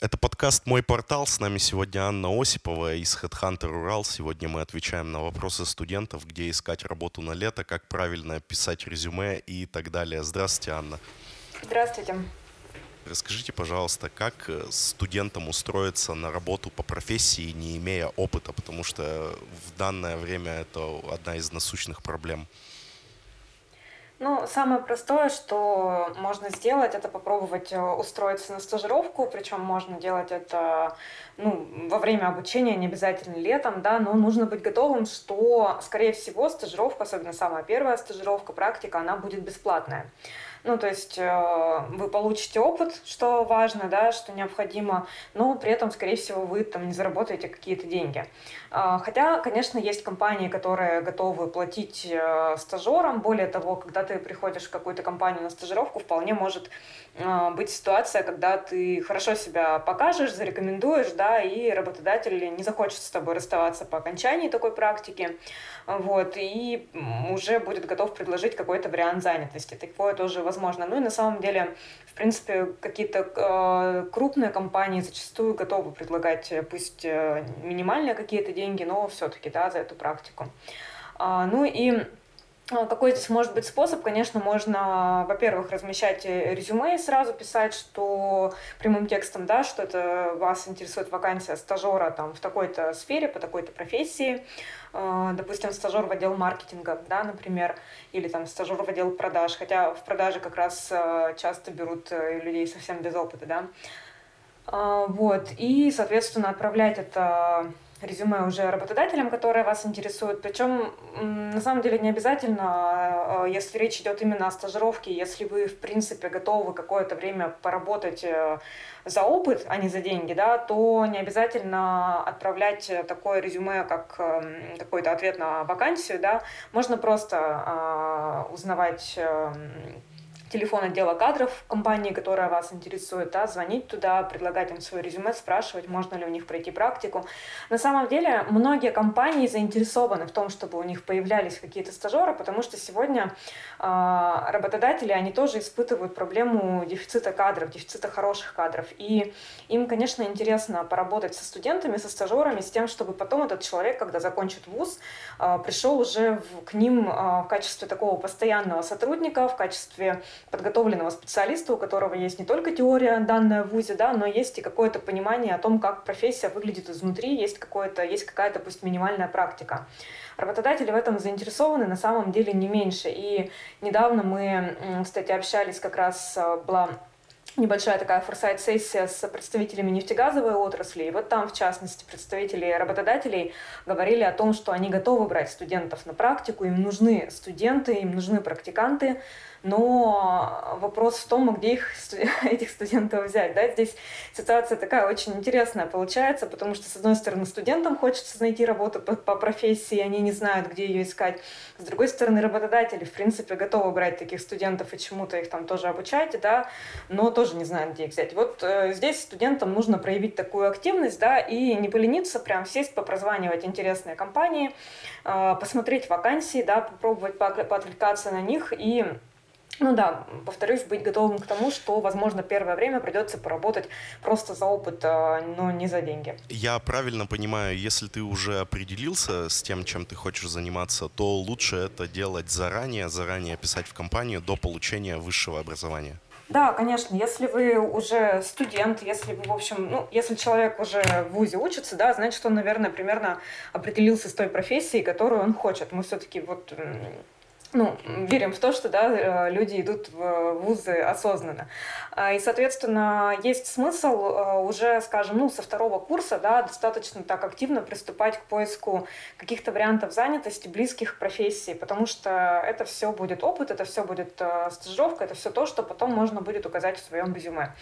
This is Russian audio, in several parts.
Это подкаст «Мой портал». С нами сегодня Анна Осипова из Headhunter Урал. Сегодня мы отвечаем на вопросы студентов, где искать работу на лето, как правильно писать резюме и так далее. Здравствуйте, Анна. Здравствуйте. Расскажите, пожалуйста, как э, студентам устроиться на работу по профессии, не имея опыта, потому что в данное время это одна из насущных проблем. Ну, самое простое, что можно сделать, это попробовать э, устроиться на стажировку, причем можно делать это ну, во время обучения, не обязательно летом, да, но нужно быть готовым, что, скорее всего, стажировка, особенно самая первая стажировка, практика, она будет бесплатная. Ну, то есть э, вы получите опыт, что важно, да, что необходимо, но при этом, скорее всего, вы там не заработаете какие-то деньги. Э, хотя, конечно, есть компании, которые готовы платить э, стажерам. Более того, когда ты приходишь в какую-то компанию на стажировку, вполне может э, быть ситуация, когда ты хорошо себя покажешь, зарекомендуешь, да, и работодатель не захочет с тобой расставаться по окончании такой практики вот, и уже будет готов предложить какой-то вариант занятости. Такое тоже возможно. Ну и на самом деле, в принципе, какие-то э, крупные компании зачастую готовы предлагать, э, пусть э, минимальные какие-то деньги, но все-таки, да, за эту практику. А, ну и какой здесь может быть способ? Конечно, можно, во-первых, размещать резюме и сразу писать, что прямым текстом, да, что это вас интересует вакансия стажера там, в такой-то сфере, по такой-то профессии. А, допустим, стажер в отдел маркетинга, да, например, или там стажер в отдел продаж, хотя в продаже как раз а, часто берут э, людей совсем без опыта, да. Вот, и, соответственно, отправлять это резюме уже работодателям, которые вас интересуют. Причем, на самом деле, не обязательно, а, если речь идет именно о стажировке, если вы, в принципе, готовы какое-то время поработать э, за опыт, а не за деньги, да, то не обязательно отправлять такое резюме, как эм, какой-то ответ на вакансию, да, можно просто а, узнавать эм, телефон отдела кадров компании, которая вас интересует, да, звонить туда, предлагать им свое резюме, спрашивать, можно ли у них пройти практику. На самом деле, многие компании заинтересованы в том, чтобы у них появлялись какие-то стажеры, потому что сегодня э, работодатели, они тоже испытывают проблему дефицита кадров, дефицита хороших кадров. И им, конечно, интересно поработать со студентами, со стажерами, с тем, чтобы потом этот человек, когда закончит вуз, э, пришел уже в, к ним э, в качестве такого постоянного сотрудника, в качестве подготовленного специалиста, у которого есть не только теория данная в ВУЗе, да, но есть и какое-то понимание о том, как профессия выглядит изнутри, есть, какое-то, есть какая-то пусть минимальная практика. Работодатели в этом заинтересованы на самом деле не меньше. И недавно мы, кстати, общались как раз, а, была небольшая такая форсайт-сессия с представителями нефтегазовой отрасли. И вот там, в частности, представители работодателей говорили о том, что они готовы брать студентов на практику, им нужны студенты, им нужны практиканты, но вопрос в том, где их, этих студентов взять. Да? Здесь ситуация такая очень интересная получается, потому что, с одной стороны, студентам хочется найти работу по, по профессии, они не знают, где ее искать. С другой стороны, работодатели, в принципе, готовы брать таких студентов и чему-то их там тоже обучать, да, но тоже не знают, где их взять. Вот э, здесь студентам нужно проявить такую активность, да, и не полениться, прям сесть, попрозванивать интересные компании, э, посмотреть вакансии, да, попробовать поотвлекаться на них и ну да, повторюсь, быть готовым к тому, что, возможно, первое время придется поработать просто за опыт, а, но не за деньги. Я правильно понимаю, если ты уже определился с тем, чем ты хочешь заниматься, то лучше это делать заранее, заранее писать в компанию до получения высшего образования. Да, конечно, если вы уже студент, если вы, в общем, ну, если человек уже в ВУЗе учится, да, значит, он, наверное, примерно определился с той профессией, которую он хочет. Мы все-таки вот ну, верим в то, что да, э, люди идут в вузы осознанно. А, и, соответственно, есть смысл э, уже, скажем, ну, со второго курса да, достаточно так активно приступать к поиску каких-то вариантов занятости, близких профессий, потому что это все будет опыт, это все будет э, стажировка, это все то, что потом можно будет указать в своем резюме.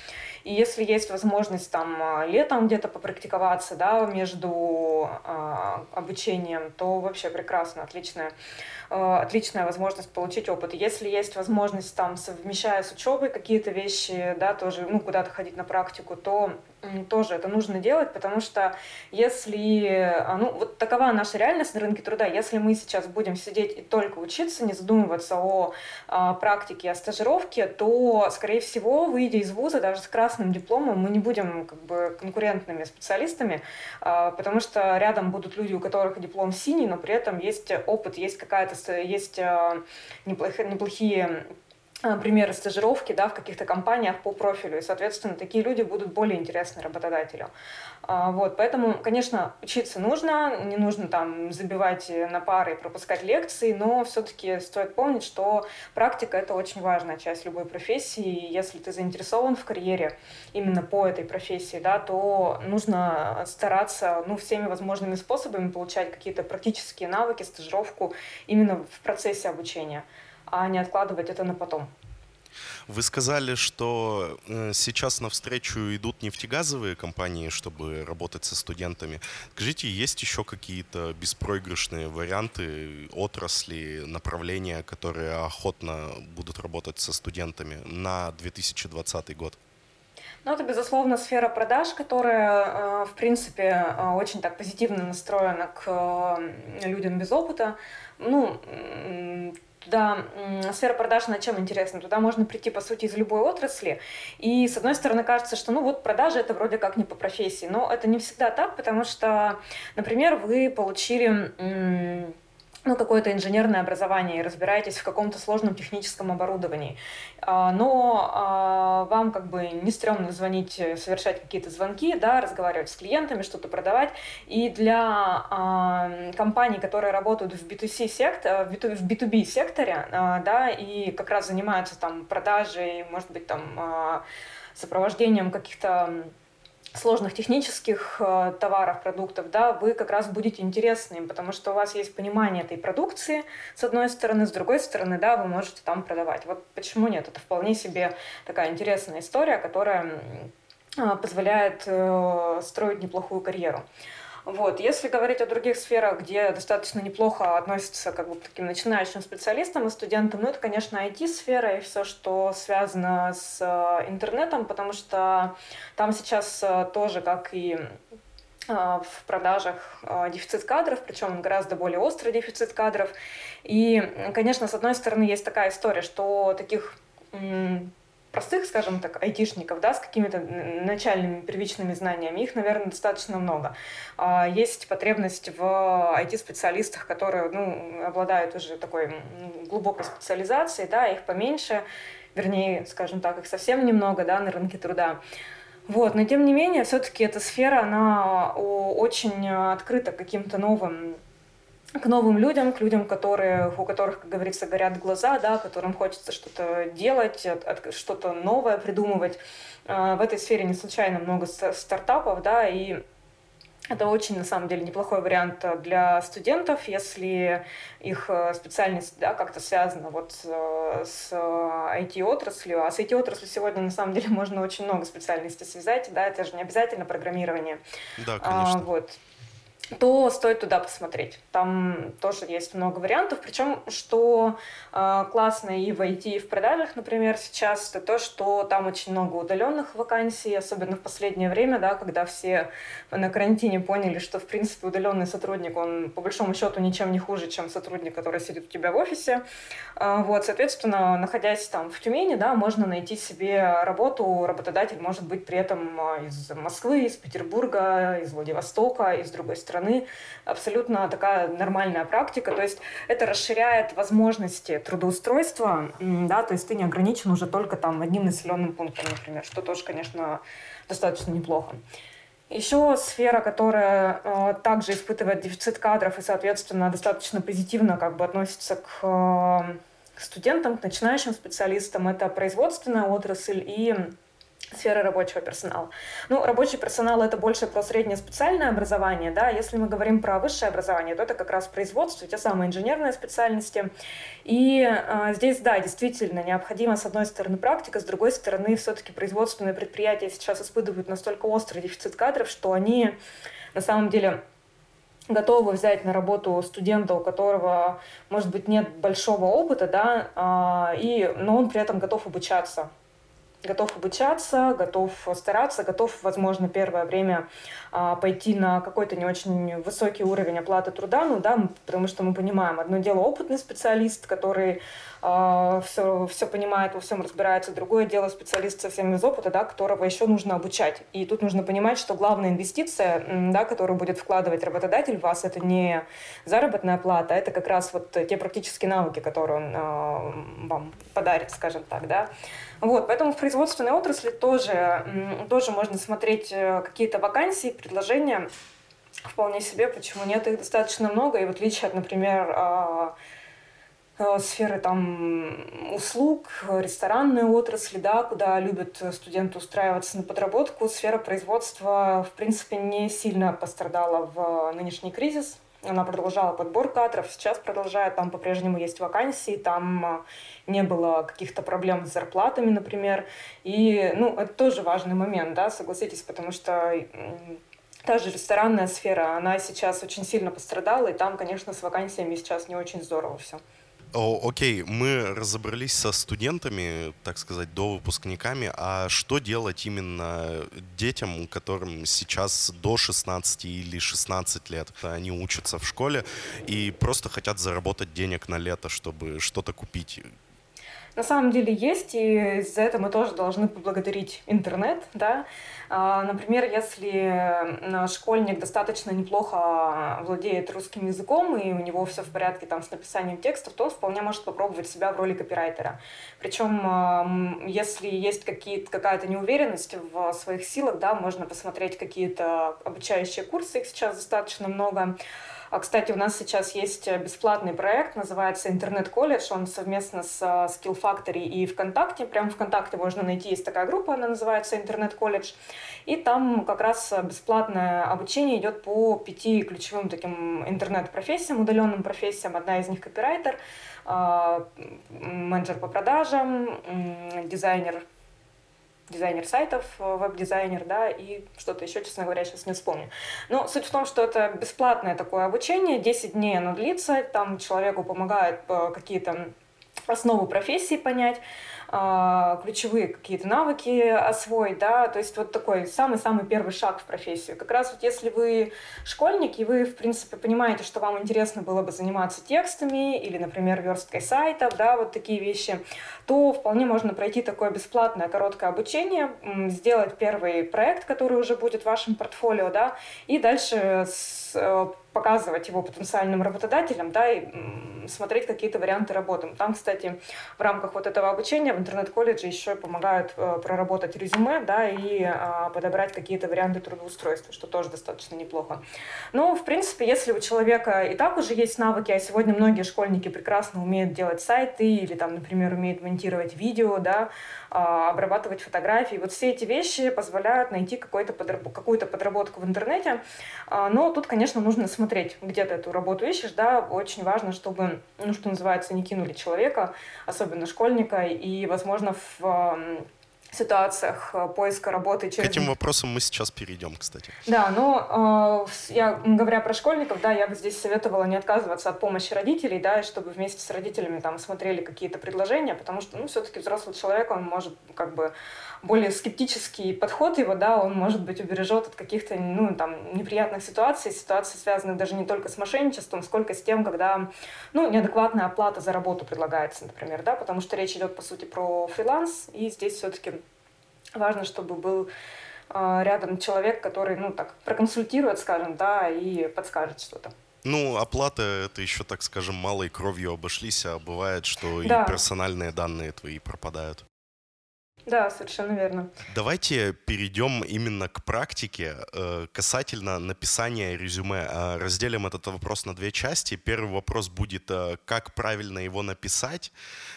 И если есть возможность там летом где-то попрактиковаться да, между обучением, то вообще прекрасно, отличная, отличная возможность возможность получить опыт. Если есть возможность там, совмещая с учебой какие-то вещи, да, тоже, ну, куда-то ходить на практику, то тоже это нужно делать, потому что если, а, ну, вот такова наша реальность на рынке труда, если мы сейчас будем сидеть и только учиться, не задумываться о а, практике, о стажировке, то, скорее всего, выйдя из вуза, даже с красным дипломом, мы не будем как бы конкурентными специалистами, а, потому что рядом будут люди, у которых диплом синий, но при этом есть опыт, есть какая-то, есть неплохие, неплохие Э, примеры стажировки да, в каких-то компаниях по профилю. И, соответственно, такие люди будут более интересны работодателю. А, вот, поэтому, конечно, учиться нужно, не нужно там забивать на пары и пропускать лекции, но все-таки стоит помнить, что практика — это очень важная часть любой профессии. И если ты заинтересован в карьере именно по этой профессии, да, то нужно стараться ну, всеми возможными способами получать какие-то практические навыки, стажировку именно в процессе обучения а не откладывать это на потом. Вы сказали, что э, сейчас навстречу идут нефтегазовые компании, чтобы работать со студентами. Скажите, есть еще какие-то беспроигрышные варианты отрасли, направления, которые охотно будут работать со студентами на 2020 год? Ну, это, безусловно, сфера продаж, которая, э, в принципе, э, очень так позитивно настроена к людям без опыта. Ну, Туда сфера продаж на чем интересна? Туда можно прийти, по сути, из любой отрасли. И, с одной стороны, кажется, что, ну, вот продажи это вроде как не по профессии. Но это не всегда так, потому что, например, вы получили ну, какое-то инженерное образование и разбираетесь в каком-то сложном техническом оборудовании. А, но а, вам как бы не стрёмно звонить, э, совершать какие-то звонки, да, разговаривать с клиентами, что-то продавать. И для а, компаний, которые работают в B2C сектор, в B2B секторе, да, и как раз занимаются там продажей, может быть, там сопровождением каких-то сложных технических э, товаров, продуктов, да, вы как раз будете интересны им, потому что у вас есть понимание этой продукции, с одной стороны, с другой стороны, да, вы можете там продавать. Вот почему нет? Это вполне себе такая интересная история, которая э, позволяет э, строить неплохую карьеру. Вот. Если говорить о других сферах, где достаточно неплохо относятся как бы, к таким начинающим специалистам и студентам, ну, это, конечно, IT-сфера и все, что связано с э, интернетом, потому что там сейчас э, тоже, как и э, в продажах дефицит кадров, причем гораздо более острый дефицит кадров. И, конечно, с одной стороны, есть такая история, что таких простых, скажем так, айтишников, да, с какими-то начальными первичными знаниями, их, наверное, достаточно много. А, есть потребность в IT-специалистах, которые, ну, обладают уже такой глубокой специализацией, да, их поменьше, вернее, скажем так, их совсем немного, да, на рынке труда. Вот, но тем не менее, все-таки эта сфера, она очень открыта каким-то новым к новым людям, к людям, которые, у которых, как говорится, горят глаза, да, которым хочется что-то делать, что-то новое придумывать. А, в этой сфере не случайно много стартапов, да, и это очень, на самом деле, неплохой вариант для студентов, если их э, специальность да, как-то связана вот э, с IT-отраслью. А с IT-отраслью сегодня, на самом деле, можно очень много специальностей связать. Да, это же не обязательно программирование. Да, конечно. А, вот то стоит туда посмотреть. Там тоже есть много вариантов. Причем, что э, классно и в IT, и в продажах, например, сейчас, это то, что там очень много удаленных вакансий, особенно в последнее время, да, когда все на карантине поняли, что, в принципе, удаленный сотрудник, он по большому счету ничем не хуже, чем сотрудник, который сидит у тебя в офисе. Э, вот, соответственно, находясь там в Тюмени, да, можно найти себе работу. Работодатель может быть при этом из Москвы, из Петербурга, из Владивостока, из другой страны страны абсолютно такая нормальная практика. То есть это расширяет возможности трудоустройства, да, то есть ты не ограничен уже только там одним населенным пунктом, например, что тоже, конечно, достаточно неплохо. Еще сфера, которая э, также испытывает дефицит кадров и, соответственно, достаточно позитивно как бы относится к, э, к студентам, к начинающим специалистам, это производственная отрасль и сферы рабочего персонала. Ну, рабочий персонал это больше про среднее специальное образование, да, если мы говорим про высшее образование, то это как раз производство, те самые инженерные специальности. И э, здесь, да, действительно необходима, с одной стороны, практика, с другой стороны, все-таки производственные предприятия сейчас испытывают настолько острый дефицит кадров, что они на самом деле готовы взять на работу студента, у которого, может быть, нет большого опыта, да, э, и, но он при этом готов обучаться готов обучаться, готов стараться, готов, возможно, первое время пойти на какой-то не очень высокий уровень оплаты труда, ну да, потому что мы понимаем, одно дело опытный специалист, который а, все, все понимает, во всем разбирается, другое дело специалист совсем без опыта, да, которого еще нужно обучать. И тут нужно понимать, что главная инвестиция, да, которую будет вкладывать работодатель в вас, это не заработная плата, это как раз вот те практические навыки, которые он а, вам подарит, скажем так, да. Вот, поэтому в производственной отрасли тоже, тоже можно смотреть э, какие-то вакансии, предложения вполне себе, почему нет, их достаточно много, и в отличие от, например, а, э, сферы там услуг, ресторанной отрасли, да, куда любят студенты устраиваться на подработку, сфера производства, в принципе, не сильно пострадала в нынешний кризис. Она продолжала подбор кадров, сейчас продолжает, там по-прежнему есть вакансии, там а, не было каких-то проблем с зарплатами, например. И, ну, это тоже важный момент, да, согласитесь, потому что та же ресторанная сфера, она сейчас очень сильно пострадала, и там, конечно, с вакансиями сейчас не очень здорово все. О, окей, мы разобрались со студентами, так сказать, до выпускниками. А что делать именно детям, которым сейчас до 16 или 16 лет? Они учатся в школе и просто хотят заработать денег на лето, чтобы что-то купить. На самом деле есть, и за это мы тоже должны поблагодарить интернет, да. А, например, если школьник достаточно неплохо владеет русским языком, и у него все в порядке там с написанием текстов, то он вполне может попробовать себя в роли копирайтера. Причем, если есть какая-то неуверенность в своих силах, да, можно посмотреть какие-то обучающие курсы, их сейчас достаточно много. А, кстати, у нас сейчас есть э, бесплатный проект, называется «Интернет-колледж». Он совместно с э, Skill Factory и ВКонтакте. Прямо ВКонтакте можно найти, есть такая группа, она называется «Интернет-колледж». И там как раз бесплатное обучение идет по пяти ключевым таким интернет-профессиям, удаленным профессиям. Одна из них копирайтер, а, менеджер по продажам, дизайнер дизайнер сайтов, э, веб-дизайнер, да, и что-то еще, честно говоря, сейчас не вспомню. Но суть в том, что это бесплатное такое обучение, 10 дней оно длится, там человеку помогает э, какие-то основы профессии понять, ключевые какие-то навыки освоить, да, то есть вот такой самый-самый первый шаг в профессию. Как раз вот если вы школьник, и вы, в принципе, понимаете, что вам интересно было бы заниматься текстами или, например, версткой сайтов, да, вот такие вещи, то вполне можно пройти такое бесплатное короткое обучение, сделать первый проект, который уже будет в вашем портфолио, да, и дальше с, э, показывать его потенциальным работодателям, да, и смотреть какие-то варианты работы. Там, кстати, в рамках вот этого обучения в интернет-колледже еще помогают э, проработать резюме, да, и а, подобрать какие-то варианты трудоустройства, что тоже достаточно неплохо. Но, в принципе, если у человека и так уже есть навыки, а сегодня многие школьники прекрасно умеют делать сайты или, там, например, умеют монтировать видео, да, а, обрабатывать фотографии. Вот все эти вещи позволяют найти какую-то подработку в интернете. А, но тут, конечно, нужно смотреть, где ты эту работу ищешь. Да? Очень важно, чтобы, ну, что называется, не кинули человека, особенно школьника, и, возможно, в ситуациях э, поиска работы через... К этим вопросам мы сейчас перейдем, кстати. Да, но э, я, говоря про школьников, да, я бы здесь советовала не отказываться от помощи родителей, да, и чтобы вместе с родителями там смотрели какие-то предложения, потому что, ну, все-таки взрослый человек, он может как бы более скептический подход его, да, он, может быть, убережет от каких-то, ну, там, неприятных ситуаций, ситуаций, связанных даже не только с мошенничеством, сколько с тем, когда, ну, неадекватная оплата за работу предлагается, например, да, потому что речь идет, по сути, про фриланс, и здесь все-таки важно, чтобы был а, рядом человек, который, ну, так, проконсультирует, скажем, да, и подскажет что-то. Ну, оплата это еще, так скажем, малой кровью обошлись, а бывает, что да. и персональные данные твои пропадают. Да, совершенно верно. Давайте перейдем именно к практике э, касательно написания резюме. Э, разделим этот вопрос на две части. Первый вопрос будет, э, как правильно его написать,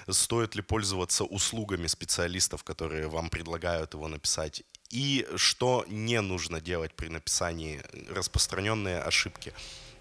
стоит ли пользоваться услугами специалистов, которые вам предлагают его написать, и что не нужно делать при написании, распространенные ошибки.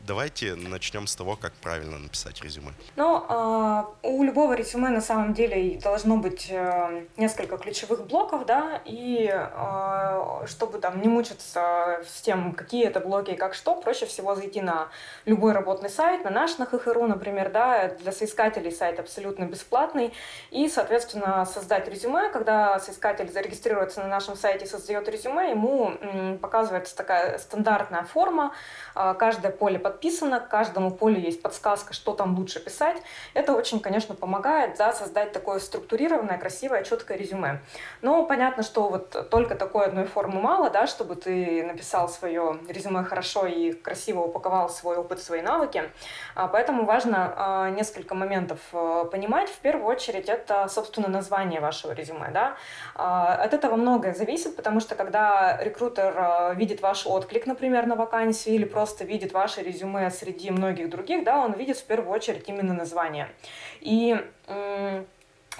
Давайте начнем с того, как правильно написать резюме. Ну, э, у любого резюме на самом деле должно быть э, несколько ключевых блоков, да, и э, чтобы там не мучиться с тем, какие это блоки и как что, проще всего зайти на любой работный сайт, на наш, на ХХРУ, например, да, для соискателей сайт абсолютно бесплатный, и, соответственно, создать резюме, когда соискатель зарегистрируется на нашем сайте, создает резюме, ему показывается такая стандартная форма, э, каждое поле подписано, к каждому полю есть подсказка, что там лучше писать. Это очень, конечно, помогает да, создать такое структурированное, красивое, четкое резюме. Но понятно, что вот только такой одной формы мало, да, чтобы ты написал свое резюме хорошо и красиво упаковал свой опыт, свои навыки. А, поэтому важно а, несколько моментов а, понимать. В первую очередь это, собственно, название вашего резюме. Да? От этого многое зависит, потому что когда рекрутер видит ваш отклик, например, на вакансию или просто видит ваше резюме, резюме среди многих других, да, он видит в первую очередь именно название. И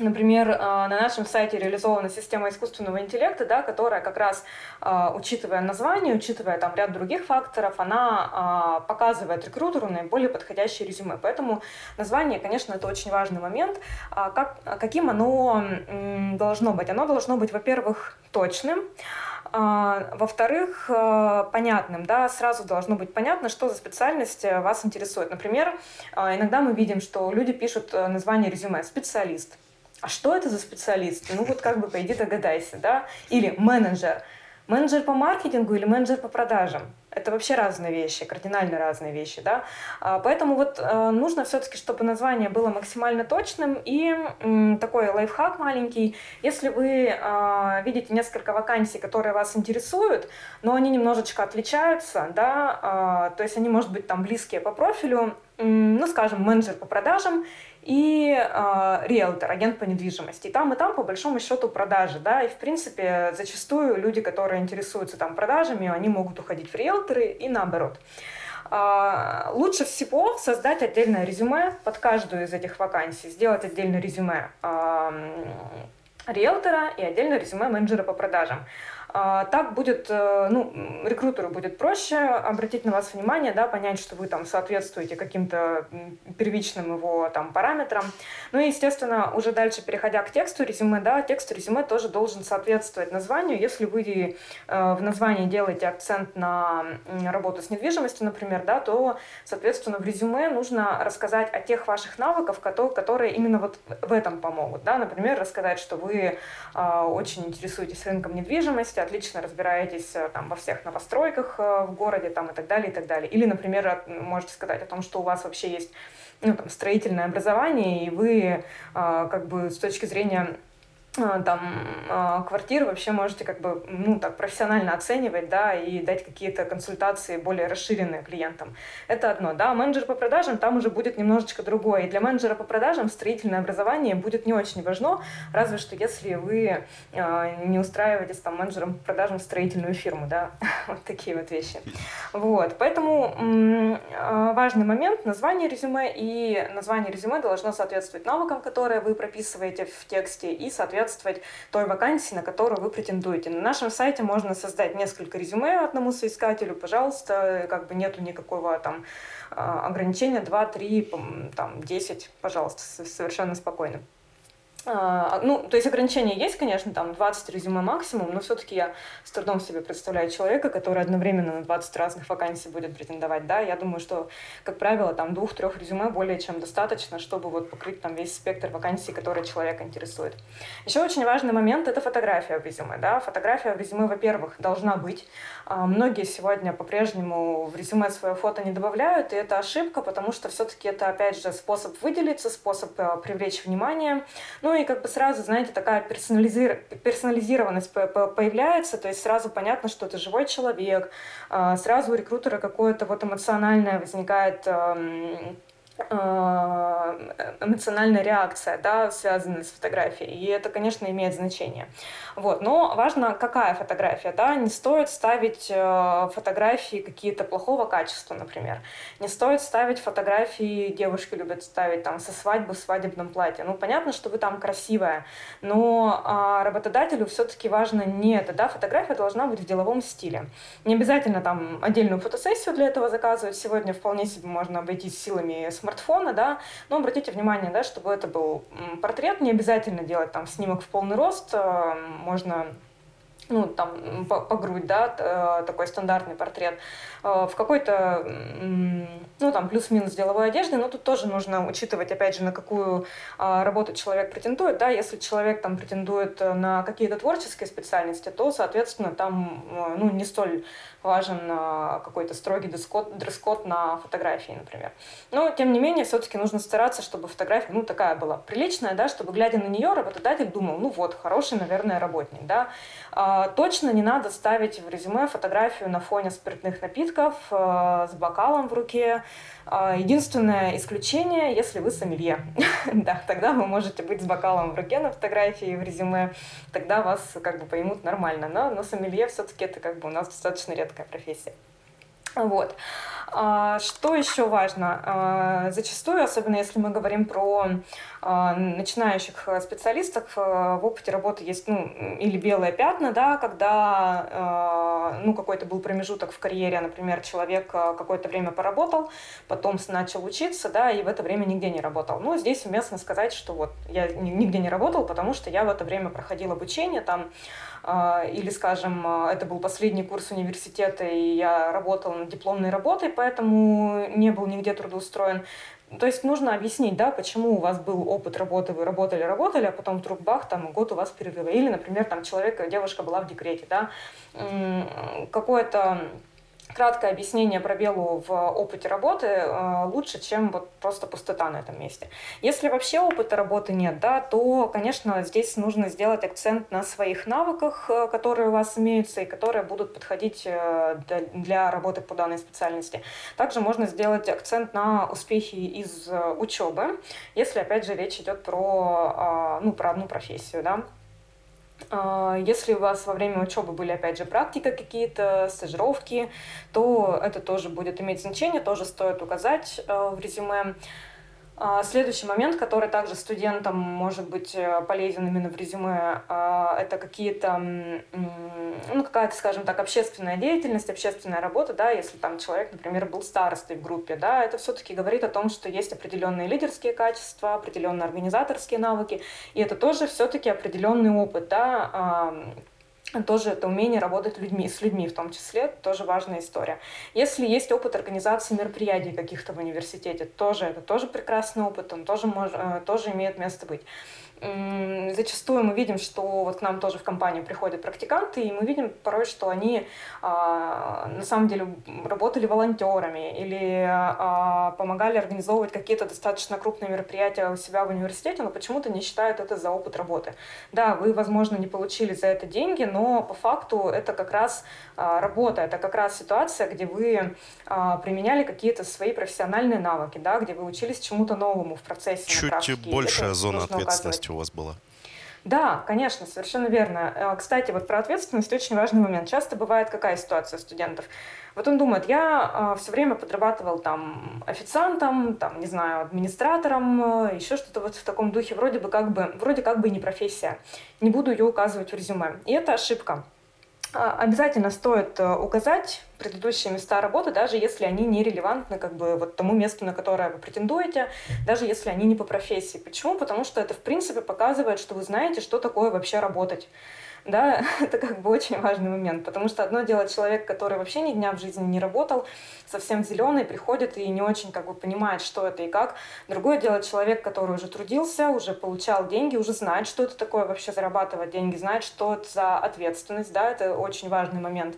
Например, а, на нашем сайте реализована система искусственного интеллекта, да, которая как раз, а, учитывая название, учитывая там ряд других факторов, она а, показывает рекрутеру наиболее подходящее резюме. Поэтому название, конечно, это очень важный момент. Как, каким оно должно быть? Оно должно быть, во-первых, точным, а, во-вторых, э, понятным, да, сразу должно быть понятно, что за специальность э, вас интересует. Например, а, иногда мы видим, что люди пишут э, название резюме «специалист». А что это за специалист? Ну вот как бы пойди догадайся, да? Или менеджер. Менеджер по маркетингу или менеджер по продажам? Это вообще разные вещи, кардинально разные вещи, да. А, поэтому вот э, нужно все-таки, чтобы название было максимально точным и такой лайфхак маленький. Если вы а, видите несколько вакансий, которые вас интересуют, но они немножечко отличаются, да, а, то есть они, может быть, там близкие по профилю, ну, скажем, менеджер по продажам и э, риэлтор, агент по недвижимости. И там, и там, по большому счету, продажи. Да? И, в принципе, зачастую люди, которые интересуются там продажами, они могут уходить в риэлторы и наоборот. Э, лучше всего создать отдельное резюме под каждую из этих вакансий, сделать отдельное резюме э, риэлтора и отдельное резюме менеджера по продажам. А, так будет, э, ну, рекрутеру будет проще обратить на вас внимание, да, понять, что вы там соответствуете каким-то первичным его там параметрам. Ну и, естественно, уже дальше переходя к тексту резюме, да, текст резюме тоже должен соответствовать названию. Если вы э, в названии делаете акцент на работу с недвижимостью, например, да, то, соответственно, в резюме нужно рассказать о тех ваших навыках, которые именно вот в этом помогут, да, например, рассказать, что вы э, очень интересуетесь рынком недвижимости, отлично разбираетесь э, там во всех новостройках э, в городе там и так далее, и так далее. Или, например, можете сказать о том, что у вас вообще есть ну, там, строительное образование, и вы э, как бы с точки зрения там а, квартиры вообще можете как бы ну так профессионально оценивать да и дать какие-то консультации более расширенные клиентам. Это одно да. Менеджер по продажам там уже будет немножечко другое. И для менеджера по продажам строительное образование будет не очень важно разве что если вы э, не устраиваетесь там менеджером по продажам в строительную фирму да. Вот такие вот вещи. Вот. Поэтому э, важный момент название резюме. И название резюме должно соответствовать навыкам которые вы прописываете в тексте и соответственно соответствовать той вакансии, на которую вы претендуете. На нашем сайте можно создать несколько резюме одному соискателю, пожалуйста, как бы нету никакого там а, ограничения 2, 3, там, 10, пожалуйста, совершенно спокойно. А, ну, то есть ограничения есть, конечно, там 20 резюме максимум, но все-таки я с трудом себе представляю человека, который одновременно на 20 разных вакансий будет претендовать, да, я думаю, что, как правило, там двух-трех резюме более чем достаточно, чтобы вот покрыть там весь спектр вакансий, которые человека интересует. Еще очень важный момент — это фотография в резюме, да, фотография в резюме, во-первых, должна быть. А, многие сегодня по-прежнему в резюме свое фото не добавляют, и это ошибка, потому что все-таки это, опять же, способ выделиться, способ э, привлечь внимание, ну, ну и как бы сразу, знаете, такая персонализир... персонализированность появляется, то есть сразу понятно, что это живой человек, а, сразу у рекрутера какое-то вот эмоциональное возникает Э, эмоциональная реакция, да, связанная с фотографией. И это, конечно, имеет значение. Вот. Но важно, какая фотография. Да? Не стоит ставить э, фотографии какие-то плохого качества, например. Не стоит ставить фотографии, девушки любят ставить там со свадьбы в свадебном платье. Ну, понятно, что вы там красивая, но а, работодателю все-таки важно не это. Да? Фотография должна быть в деловом стиле. Не обязательно там отдельную фотосессию для этого заказывать. Сегодня вполне себе можно обойтись силами смартфона смартфона, да, но обратите внимание, да, чтобы это был портрет, не обязательно делать там снимок в полный рост, э, можно ну, там, по, по грудь, да, э, такой стандартный портрет, в какой-то, ну, там, плюс-минус деловой одежды, но тут тоже нужно учитывать, опять же, на какую а, работу человек претендует, да, если человек там претендует на какие-то творческие специальности, то, соответственно, там, ну, не столь важен а, какой-то строгий дресс-код на фотографии, например. Но, тем не менее, все-таки нужно стараться, чтобы фотография, ну, такая была приличная, да, чтобы, глядя на нее, работодатель думал, ну, вот, хороший, наверное, работник, да. А, точно не надо ставить в резюме фотографию на фоне спиртных напитков а, с бокалом в руке, а, единственное исключение, если вы сомелье. да, тогда вы можете быть с бокалом в руке на фотографии в резюме, тогда вас как бы поймут нормально. Но, но сомелье все-таки это как бы у нас достаточно редкая профессия. Вот. А, что еще важно? А, зачастую, особенно если мы говорим про а, начинающих специалистов, в опыте работы есть ну, или белые пятна, да, когда ну, какой-то был промежуток в карьере, например, человек какое-то время поработал, потом начал учиться, да, и в это время нигде не работал. Ну, здесь уместно сказать, что вот я нигде не работал, потому что я в это время проходил обучение, там или, скажем, а, это был последний курс университета, и я работала над дипломной работой, поэтому не был нигде трудоустроен. То есть нужно объяснить, да, почему у вас был опыт работы, вы работали, работали, а потом вдруг бах, там год у вас перерыва. Или, например, там человек, девушка была в декрете, да, какое-то краткое объяснение пробелу в опыте работы э, лучше, чем вот просто пустота на этом месте. Если вообще опыта работы нет, да, то, конечно, здесь нужно сделать акцент на своих навыках, э, которые у вас имеются и которые будут подходить э, для работы по данной специальности. Также можно сделать акцент на успехи из учебы, если, опять же, речь идет про, ну, про одну профессию, да. А, если у вас во время учебы были, опять же, практика какие-то, стажировки, то это тоже будет иметь значение, тоже стоит указать э, в резюме. А, следующий момент, который также студентам может быть э, полезен именно в резюме, а, это какие-то, ну, какая-то, скажем так, общественная деятельность, общественная работа, да, если там человек, например, был старостой в группе, да, это все-таки говорит о том, что есть определенные лидерские качества, определенные организаторские навыки, и это тоже все-таки определенный опыт, да, тоже это умение работать людьми, с людьми в том числе, тоже важная история. Если есть опыт организации мероприятий каких-то в университете, тоже это тоже прекрасный опыт, он тоже, мож, э, тоже имеет место быть зачастую мы видим, что вот к нам тоже в компанию приходят практиканты, и мы видим порой, что они а, на самом деле работали волонтерами или а, помогали организовывать какие-то достаточно крупные мероприятия у себя в университете, но почему-то не считают это за опыт работы. Да, вы, возможно, не получили за это деньги, но по факту это как раз а, работа, это как раз ситуация, где вы а, применяли какие-то свои профессиональные навыки, да, где вы учились чему-то новому в процессе. Чуть большая зона ответственности у вас была. Да, конечно, совершенно верно. Э, кстати, вот про ответственность очень важный момент. Часто бывает какая ситуация у студентов? Вот он думает, я э, все время подрабатывал там официантом, там, не знаю, администратором, э, еще что-то вот в таком духе, вроде бы как бы, вроде как бы не профессия. Не буду ее указывать в резюме. И это ошибка. А, обязательно стоит э, указать предыдущие места работы, даже если они не релевантны как бы вот тому месту, на которое вы претендуете, даже если они не по профессии. Почему? Потому что это, в принципе, показывает, что вы знаете, что такое вообще работать да, это как бы очень важный момент, потому что одно дело человек, который вообще ни дня в жизни не работал, совсем зеленый, приходит и не очень как бы понимает, что это и как. Другое дело человек, который уже трудился, уже получал деньги, уже знает, что это такое вообще зарабатывать деньги, знает, что это за ответственность, да, это очень важный момент.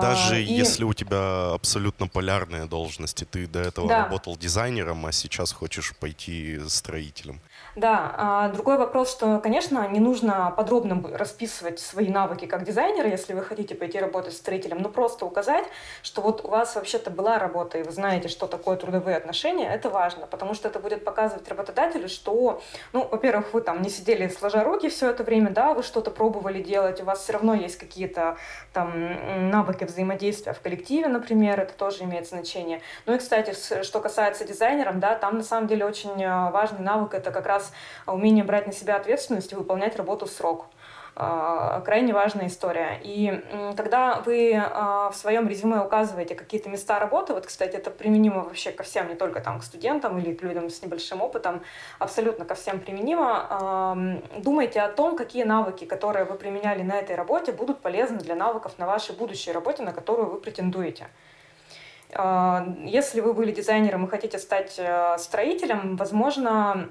Даже и... если у тебя абсолютно полярные должности, ты до этого да. работал дизайнером, а сейчас хочешь пойти строителем. Да, а другой вопрос, что, конечно, не нужно подробно расписывать свои навыки как дизайнера, если вы хотите пойти работать строителем, но просто указать, что вот у вас вообще-то была работа, и вы знаете, что такое трудовые отношения, это важно, потому что это будет показывать работодателю, что, ну, во-первых, вы там не сидели сложа руки все это время, да, вы что-то пробовали делать, у вас все равно есть какие-то там навыки взаимодействия в коллективе, например, это тоже имеет значение. Ну и, кстати, что касается дизайнеров, да, там на самом деле очень э, важный навык, это как раз умение брать на себя ответственность и выполнять работу в срок крайне важная история. И когда вы а, в своем резюме указываете какие-то места работы, вот, кстати, это применимо вообще ко всем, не только там к студентам или к людям с небольшим опытом, абсолютно ко всем применимо, думайте о том, какие навыки, которые вы применяли на этой работе, будут полезны для навыков на вашей будущей работе, на которую вы претендуете. А, если вы были дизайнером и хотите стать э, строителем, возможно,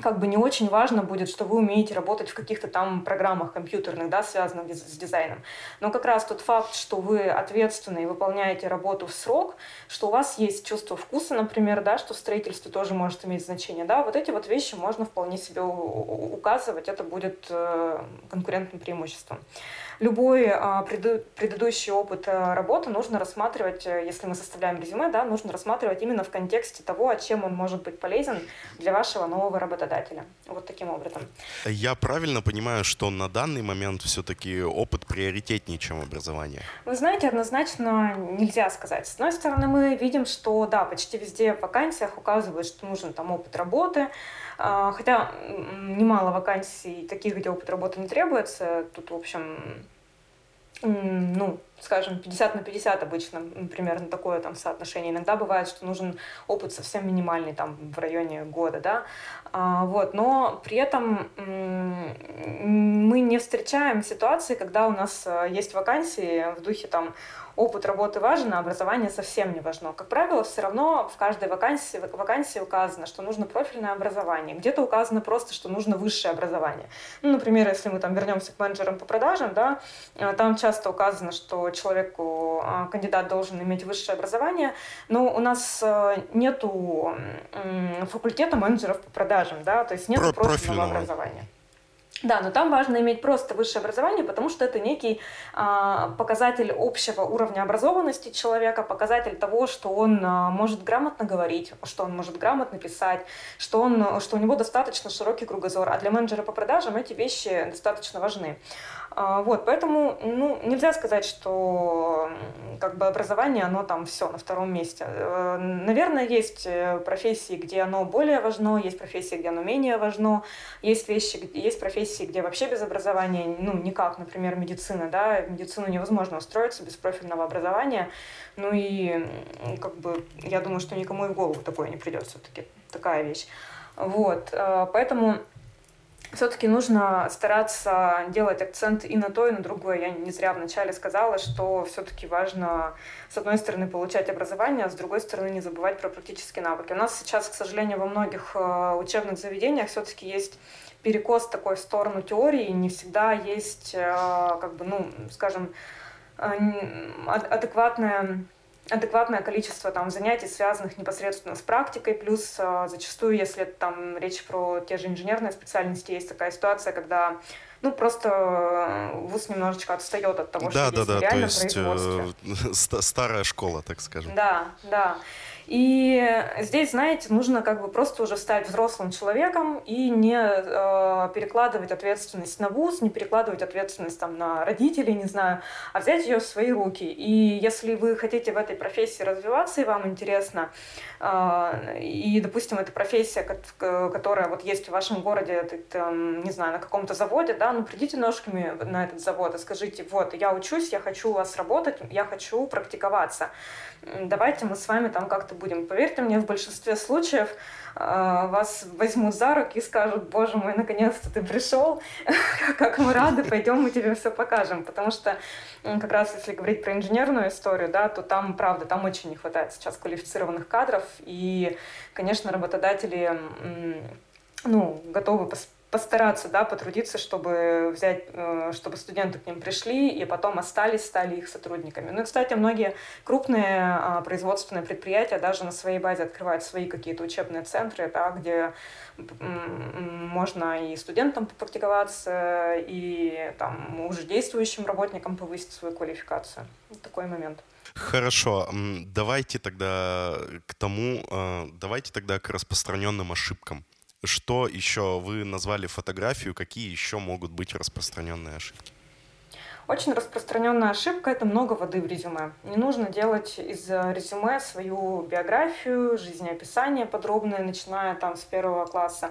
как бы не очень важно будет, что вы умеете работать в каких-то там программах компьютерных, да, связанных с дизайном. Но как раз тот факт, что вы ответственны и выполняете работу в срок, что у вас есть чувство вкуса, например, да, что строительство тоже может иметь значение, да, вот эти вот вещи можно вполне себе указывать, это будет э, конкурентным преимуществом любой а, предыдущий опыт а, работы нужно рассматривать, э, если мы составляем резюме, да, нужно рассматривать именно в контексте того, чем он может быть полезен для вашего нового работодателя. Вот таким образом. Я правильно понимаю, что на данный момент все-таки опыт приоритетнее, чем образование? Вы знаете, однозначно нельзя сказать. С одной стороны, мы видим, что да, почти везде в вакансиях указывают, что нужен там опыт работы, а, хотя немало вакансий таких, где опыт работы не требуется. Тут, в общем, ну, скажем, 50 на 50 обычно примерно такое там соотношение. Иногда бывает, что нужен опыт совсем минимальный, там, в районе года, да, а, вот, но при этом мы не встречаем ситуации, когда у нас э, есть вакансии в духе там опыт работы важен, а образование совсем не важно. Как правило, все равно в каждой вакансии, вакансии указано, что нужно профильное образование. Где-то указано просто, что нужно высшее образование. Ну, например, если мы там вернемся к менеджерам по продажам, да, э, там часто указано, что человеку, а, кандидат должен иметь высшее образование, но у нас э, нету факультета менеджеров по продажам, да, то есть нет Про профильного образования. Да, но там важно иметь просто высшее образование, потому что это некий а, показатель общего уровня образованности человека, показатель того, что он а, может грамотно говорить, что он может грамотно писать, что, он, что у него достаточно широкий кругозор. А для менеджера по продажам эти вещи достаточно важны. А, вот, поэтому ну, нельзя сказать, что как бы образование, оно там все на втором месте. Э, наверное, есть э, профессии, где оно более важно, есть профессии, где оно менее важно, есть вещи, есть профессии, где вообще без образования, ну, никак, например, медицина, да, медицину невозможно устроиться без профильного образования, ну и как бы я думаю, что никому и в голову такое не придет все-таки, такая вещь. Вот, э, поэтому все-таки нужно стараться делать акцент и на то, и на другое. Я не зря вначале сказала, что все-таки важно, с одной стороны, получать образование, а с другой стороны, не забывать про практические навыки. У нас сейчас, к сожалению, во многих э, учебных заведениях все-таки есть перекос такой в сторону теории, не всегда есть, э, как бы, ну, скажем, э, адекватная адекватное количество там занятий, связанных непосредственно с практикой, плюс э, зачастую, если там речь про те же инженерные специальности, есть такая ситуация, когда ну, просто э, вуз немножечко отстает от того, да, что да, есть да, реально то есть, э, старая школа, так скажем. Да, да. И здесь, знаете, нужно как бы просто уже стать взрослым человеком и не э, перекладывать ответственность на вуз, не перекладывать ответственность там на родителей, не знаю, а взять ее в свои руки. И если вы хотите в этой профессии развиваться и вам интересно, э, и, допустим, это профессия, которая вот есть в вашем городе, это, там, не знаю, на каком-то заводе, да, ну придите ножками на этот завод и скажите, вот, я учусь, я хочу у вас работать, я хочу практиковаться давайте мы с вами там как-то будем. Поверьте мне, в большинстве случаев э, вас возьмут за руки и скажут, боже мой, наконец-то ты пришел, как мы рады, пойдем мы тебе все покажем. Потому что как раз если говорить про инженерную историю, да, то там, правда, там очень не хватает сейчас квалифицированных кадров. И, конечно, работодатели ну, готовы постараться, да, потрудиться, чтобы взять, э, чтобы студенты к ним пришли и потом остались, стали их сотрудниками. Ну и, кстати, многие крупные а, производственные предприятия даже на своей базе открывают свои какие-то учебные центры, да, где можно и студентам попрактиковаться, и там уже действующим работникам повысить свою квалификацию. Вот такой момент. Хорошо, давайте тогда к тому, э, давайте тогда к распространенным ошибкам. Что еще вы назвали фотографию, какие еще могут быть распространенные ошибки? Очень распространенная ошибка – это много воды в резюме. Не нужно делать из резюме свою биографию, жизнеописание подробное, начиная там с первого класса.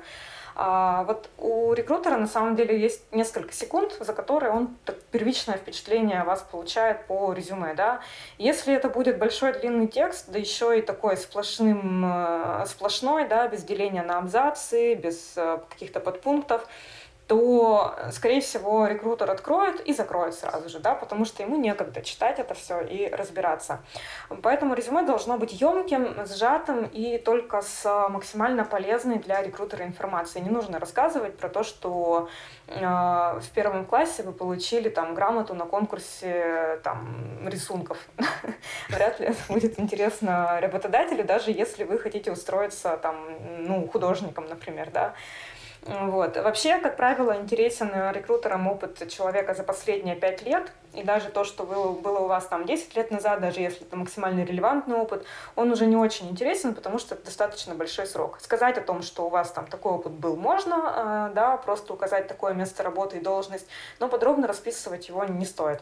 А вот у рекрутера на самом деле есть несколько секунд, за которые он так, первичное впечатление вас получает по резюме. Да? Если это будет большой длинный текст, да еще и такой сплошным, э, сплошной, да, без деления на абзацы, без э, каких-то подпунктов, то, скорее всего, рекрутер откроет и закроет сразу же, да, потому что ему некогда читать это все и разбираться. Поэтому резюме должно быть емким, сжатым и только с максимально полезной для рекрутера информацией. Не нужно рассказывать про то, что э, в первом классе вы получили там грамоту на конкурсе там рисунков. Вряд ли это будет интересно работодателю, даже если вы хотите устроиться там, ну, художником, например, да. Вот. Вообще, как правило, интересен рекрутерам опыт человека за последние пять лет, и даже то, что было, было у вас там 10 лет назад, даже если это максимально релевантный опыт, он уже не очень интересен, потому что это достаточно большой срок. Сказать о том, что у вас там такой опыт был, можно, а, да, просто указать такое место работы и должность, но подробно расписывать его не стоит.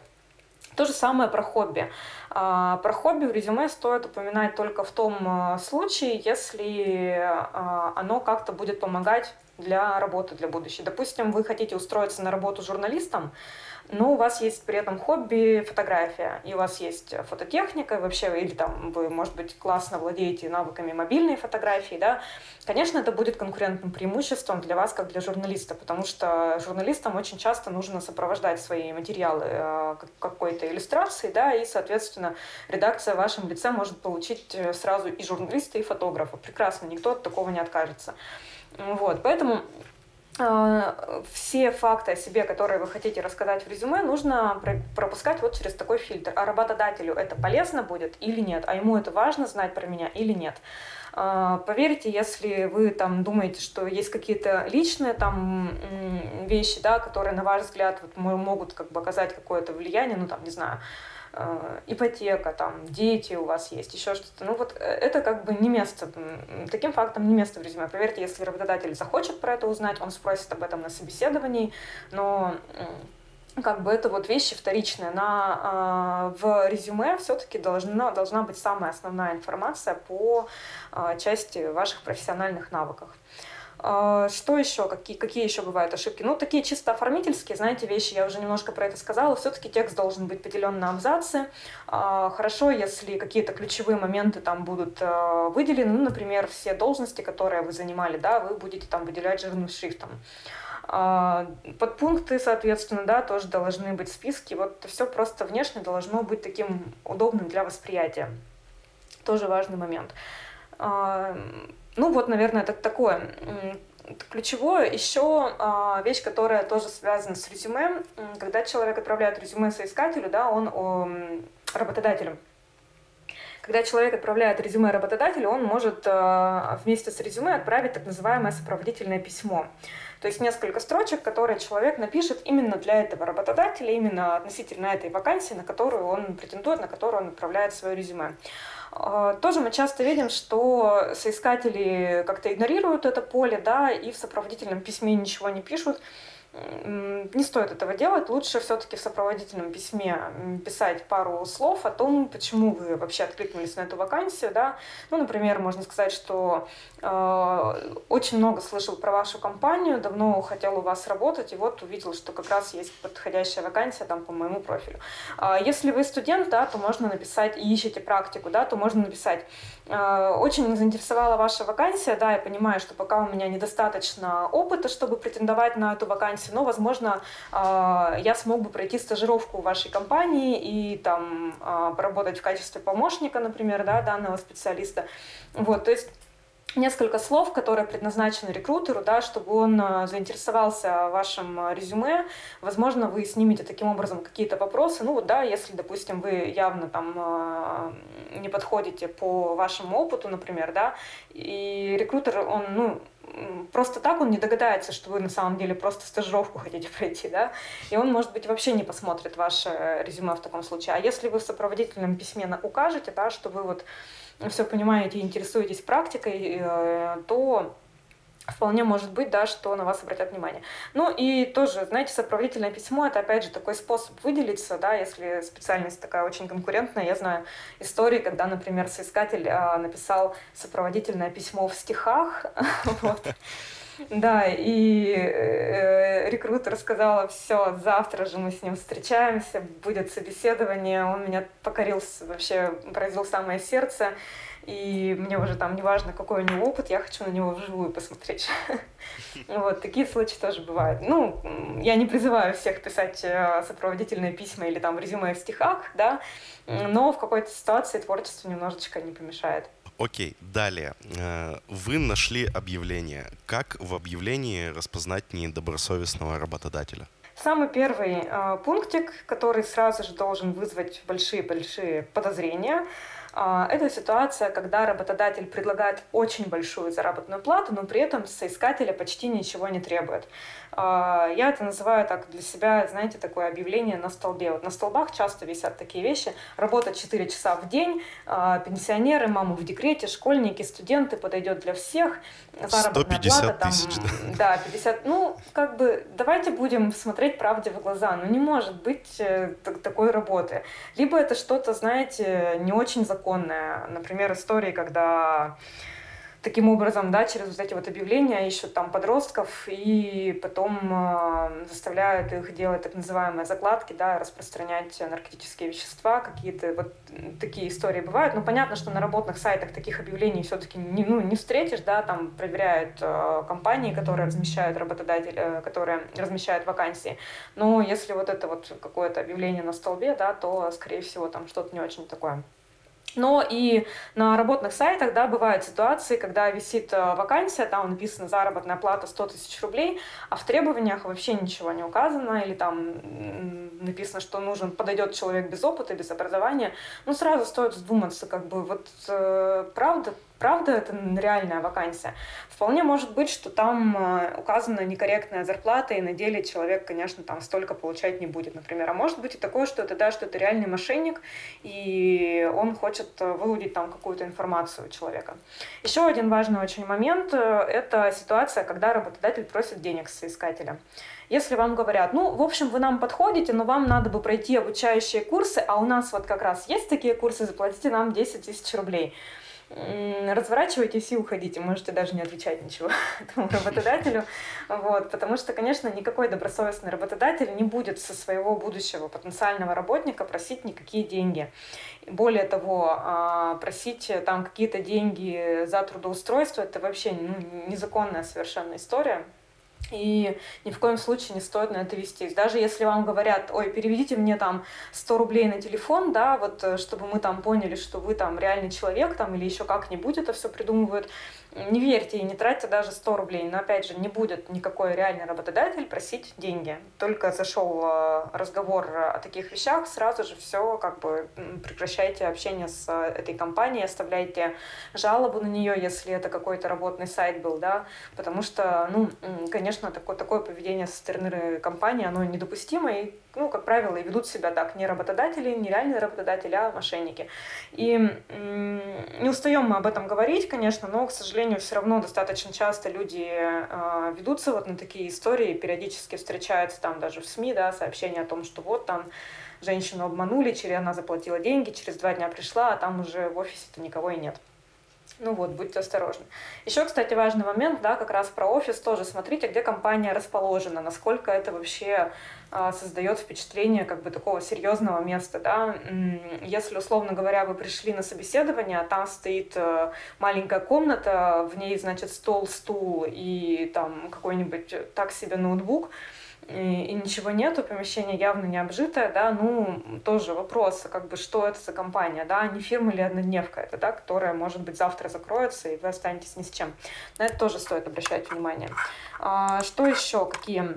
То же самое про хобби. А, про хобби в резюме стоит упоминать только в том а, случае, если оно как-то будет помогать для работы, для будущей. Допустим, вы хотите устроиться на работу журналистом, но у вас есть при этом хобби фотография, и у вас есть фототехника, вообще, или там вы, может быть, классно владеете навыками мобильной фотографии, да, конечно, это будет конкурентным преимуществом для вас, как для журналиста, потому что журналистам очень часто нужно сопровождать свои материалы э, какой-то иллюстрацией, да, и, соответственно, редакция в вашем лице может получить э, сразу и журналиста, и фотографа. Прекрасно, никто от такого не откажется. Вот, поэтому э, все факты о себе, которые вы хотите рассказать в резюме, нужно пропускать вот через такой фильтр. А работодателю это полезно будет или нет? А ему это важно знать про меня или нет? Э, поверьте, если вы там думаете, что есть какие-то личные там вещи, да, которые, на ваш взгляд, вот, могут как бы оказать какое-то влияние, ну там, не знаю, ипотека, там, дети у вас есть, еще что-то. Ну вот э, это как бы не место, таким фактом не место в резюме. Поверьте, если работодатель захочет про это узнать, он спросит об этом на собеседовании, но как бы это вот вещи вторичные. На, э, в резюме все-таки должна, должна быть самая основная информация по э, части ваших профессиональных навыков. Что еще? Какие, какие еще бывают ошибки? Ну, такие чисто оформительские, знаете, вещи, я уже немножко про это сказала. Все-таки текст должен быть поделен на абзацы. А, хорошо, если какие-то ключевые моменты там будут а, выделены. Ну, например, все должности, которые вы занимали, да, вы будете там выделять жирным шрифтом. Подпункты, соответственно, да, тоже должны быть в списке. Вот все просто внешне должно быть таким удобным для восприятия. Тоже важный момент. Ну вот, наверное, это такое ключевое. Еще а, вещь, которая тоже связана с резюме. Когда человек отправляет резюме соискателю, да, он о, работодателю. Когда человек отправляет резюме работодателю, он может а, вместе с резюме отправить так называемое сопроводительное письмо. То есть несколько строчек, которые человек напишет именно для этого работодателя, именно относительно этой вакансии, на которую он претендует, на которую он отправляет свое резюме. А, тоже мы часто видим, что соискатели как-то игнорируют это поле, да, и в сопроводительном письме ничего не пишут не стоит этого делать. Лучше все-таки в сопроводительном письме писать пару слов о том, почему вы вообще откликнулись на эту вакансию. Да? Ну, например, можно сказать, что э, очень много слышал про вашу компанию, давно хотел у вас работать, и вот увидел, что как раз есть подходящая вакансия там по моему профилю. Э, если вы студент, да, то можно написать и ищете практику, да, то можно написать очень заинтересовала ваша вакансия, да, я понимаю, что пока у меня недостаточно опыта, чтобы претендовать на эту вакансию, вакансию, но, возможно, а, я смог бы пройти стажировку в вашей компании и там а, поработать в качестве помощника, например, да, данного специалиста. Вот, то есть несколько слов, которые предназначены рекрутеру, да, чтобы он э, заинтересовался вашим э, резюме. Возможно, вы снимете таким образом какие-то вопросы. Ну вот, да, если, допустим, вы явно там э, не подходите по вашему опыту, например, да, и рекрутер, он, ну, просто так он не догадается, что вы на самом деле просто стажировку хотите пройти, да, и он, может быть, вообще не посмотрит ваше резюме в таком случае. А если вы в сопроводительном письме укажете, да, что вы вот все понимаете и интересуетесь практикой, э, то вполне может быть, да, что на вас обратят внимание. Ну и тоже, знаете, сопроводительное письмо – это, опять же, такой способ выделиться, да, если специальность такая очень конкурентная. Я знаю истории, когда, например, соискатель а, написал сопроводительное письмо в стихах, да, и э, рекрутер сказала, все, завтра же мы с ним встречаемся, будет собеседование, он меня покорил, вообще поразил самое сердце, и мне уже там неважно, какой у него опыт, я хочу на него вживую посмотреть. Вот, такие случаи тоже бывают. Ну, я не призываю всех писать э, сопроводительные письма или там резюме в стихах, да, но в какой-то ситуации творчество немножечко не помешает. Окей, далее. Э, вы нашли объявление. Как в объявлении распознать недобросовестного работодателя? Самый первый э, пунктик, который сразу же должен вызвать большие-большие подозрения, э, это ситуация, когда работодатель предлагает очень большую заработную плату, но при этом соискателя почти ничего не требует. А, я это называю так для себя, знаете, такое объявление на столбе. Вот на столбах часто висят такие вещи. Работа 4 часа в день, а, пенсионеры, мамы в декрете, школьники, студенты, подойдет для всех. Заработная 150 плата, там, тысяч, да? Да, 50. Ну, как бы, давайте будем смотреть правде в глаза. Ну, не может быть э, такой работы. Либо это что-то, знаете, не очень законное. Например, истории, когда таким образом, да, через вот эти вот объявления ищут там подростков и потом э, заставляют их делать так называемые закладки, да, распространять наркотические вещества, какие-то вот такие истории бывают. Ну, понятно, что на работных сайтах таких объявлений все-таки не, ну, не встретишь, да, там проверяют э, компании, которые размещают работодатели, э, которые размещают вакансии. Но если вот это вот какое-то объявление на столбе, да, то, скорее всего, там что-то не очень такое но и на работных сайтах, да, бывают ситуации, когда висит э, вакансия, там написано заработная плата 100 тысяч рублей, а в требованиях вообще ничего не указано, или там написано, что нужен, подойдет человек без опыта, без образования, ну, сразу стоит задуматься, как бы, вот э, правда, правда это реальная вакансия. Вполне может быть, что там э, указана некорректная зарплата, и на деле человек, конечно, там столько получать не будет, например. А может быть и такое, что это, да, что это реальный мошенник, и он хочет э, выудить там какую-то информацию у человека. Еще один важный очень момент э, – это ситуация, когда работодатель просит денег соискателя. Если вам говорят, ну, в общем, вы нам подходите, но вам надо бы пройти обучающие курсы, а у нас вот как раз есть такие курсы, заплатите нам 10 тысяч рублей – разворачивайтесь и уходите. Можете даже не отвечать ничего этому работодателю. Вот, потому что, конечно, никакой добросовестный работодатель не будет со своего будущего потенциального работника просить никакие деньги. Более того, а, просить там какие-то деньги за трудоустройство – это вообще ну, незаконная совершенно история. И ни в коем случае не стоит на это вестись. Даже если вам говорят, ой, переведите мне там 100 рублей на телефон, да, вот э, чтобы мы там поняли, что вы там реальный человек там или еще как-нибудь это все придумывают, не верьте и не тратьте даже 100 рублей. Но опять же, не будет никакой реальный работодатель просить деньги. Только зашел э, разговор о таких вещах, сразу же все, как бы прекращайте общение с э, этой компанией, оставляйте жалобу на нее, если это какой-то работный сайт был, да, потому что, ну, конечно, такое, такое поведение со стороны компании, оно недопустимо, и ну, как правило, и ведут себя так не работодатели, не реальные работодатели, а мошенники. И не устаем мы об этом говорить, конечно, но, к сожалению, все равно достаточно часто люди э, ведутся вот на такие истории, периодически встречаются там даже в СМИ, да, сообщения о том, что вот там женщину обманули, через она заплатила деньги, через два дня пришла, а там уже в офисе-то никого и нет. Ну вот, будьте осторожны. Еще, кстати, важный момент, да, как раз про офис тоже. Смотрите, где компания расположена, насколько это вообще создает впечатление как бы такого серьезного места, да. Если, условно говоря, вы пришли на собеседование, а там стоит э, маленькая комната, в ней, значит, стол, стул и там какой-нибудь так себе ноутбук, и, и ничего нету, помещение явно не обжитое, да, ну, тоже вопрос, как бы, что это за компания, да, не фирма или однодневка это, да, которая, может быть, завтра закроется, и вы останетесь ни с чем. На это тоже стоит обращать внимание. А, что еще? Какие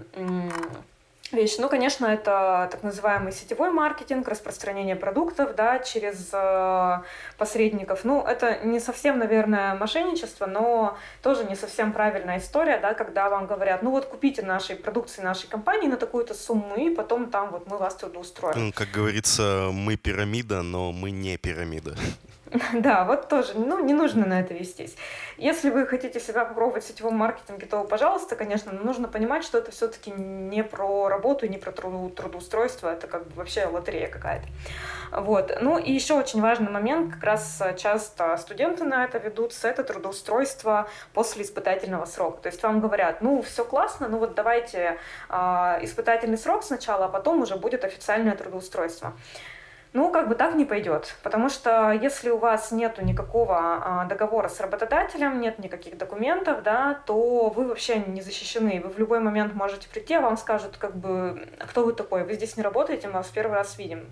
вещи. Ну, конечно, это так называемый сетевой маркетинг, распространение продуктов да, через э, посредников. Ну, это не совсем, наверное, мошенничество, но тоже не совсем правильная история, да, когда вам говорят, ну вот купите нашей продукции нашей компании на такую-то сумму, и потом там вот мы вас трудоустроим. Ну, как говорится, мы пирамида, но мы не пирамида. Да, вот тоже, ну, не нужно на это вестись. Если вы хотите себя попробовать в сетевом маркетинге, то, пожалуйста, конечно, но нужно понимать, что это все-таки не про работу, не про трудоустройство, это как бы вообще лотерея какая-то. Вот. Ну и еще очень важный момент, как раз часто студенты на это ведутся, это трудоустройство после испытательного срока. То есть вам говорят, ну, все классно, ну вот давайте э, испытательный срок сначала, а потом уже будет официальное трудоустройство. Ну, как бы так не пойдет, потому что если у вас нет никакого а, договора с работодателем, нет никаких документов, да, то вы вообще не защищены. Вы в любой момент можете прийти, а вам скажут, как бы, «А кто вы такой, вы здесь не работаете, мы вас в первый раз видим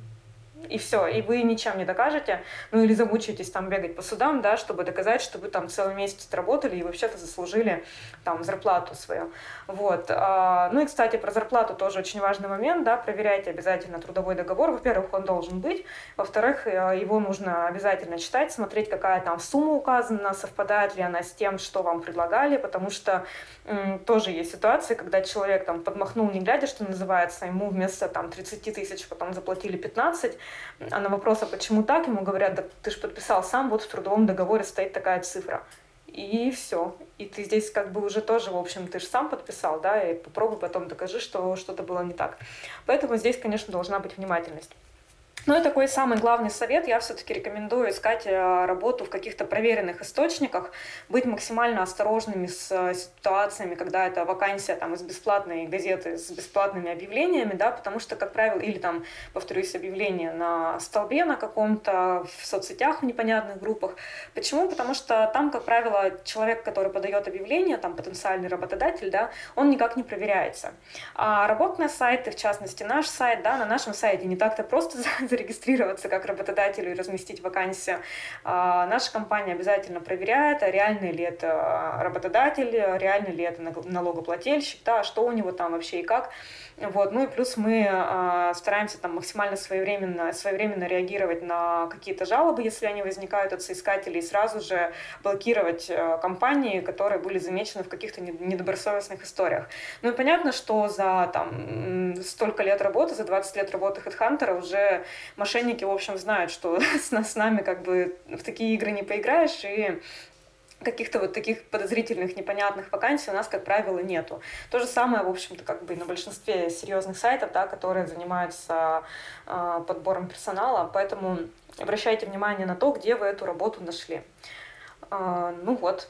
и все, и вы ничем не докажете, ну или замучаетесь там бегать по судам, да, чтобы доказать, что вы там целый месяц работали и вообще-то заслужили там зарплату свою. Вот. А, ну и, кстати, про зарплату тоже очень важный момент, да, проверяйте обязательно трудовой договор. Во-первых, он должен быть, во-вторых, э, его нужно обязательно читать, смотреть, какая там сумма указана, совпадает ли она с тем, что вам предлагали, потому что м, тоже есть ситуации, когда человек там подмахнул, не глядя, что называется, ему вместо там 30 тысяч потом заплатили 15, а на вопрос, а почему так, ему говорят, да ты же подписал сам, вот в трудовом договоре стоит такая цифра. И все. И ты здесь как бы уже тоже, в общем, ты же сам подписал, да, и попробуй потом докажи, что что-то было не так. Поэтому здесь, конечно, должна быть внимательность. Ну и такой самый главный совет, я все-таки рекомендую искать э, работу в каких-то проверенных источниках, быть максимально осторожными с э, ситуациями, когда это вакансия там, из бесплатной газеты с бесплатными объявлениями, да, потому что, как правило, или там, повторюсь, объявление на столбе на каком-то, в соцсетях в непонятных группах. Почему? Потому что там, как правило, человек, который подает объявление, там потенциальный работодатель, да, он никак не проверяется. А работные сайты, в частности наш сайт, да, на нашем сайте не так-то просто зарегистрироваться как работодателю и разместить вакансию. А, наша компания обязательно проверяет, а реальный ли это работодатель, реальный ли это налогоплательщик, да, что у него там вообще и как. Вот. Ну и плюс мы э, стараемся там максимально своевременно, своевременно реагировать на какие-то жалобы, если они возникают от соискателей, и сразу же блокировать э, компании, которые были замечены в каких-то недобросовестных историях. Ну и понятно, что за там, столько лет работы, за 20 лет работы HeadHunter уже мошенники, в общем, знают, что с, с нами как бы в такие игры не поиграешь, и каких-то вот таких подозрительных, непонятных вакансий у нас, как правило, нету. То же самое, в общем-то, как бы на большинстве серьезных сайтов, да, которые занимаются э, подбором персонала, поэтому обращайте внимание на то, где вы эту работу нашли. Э, ну вот,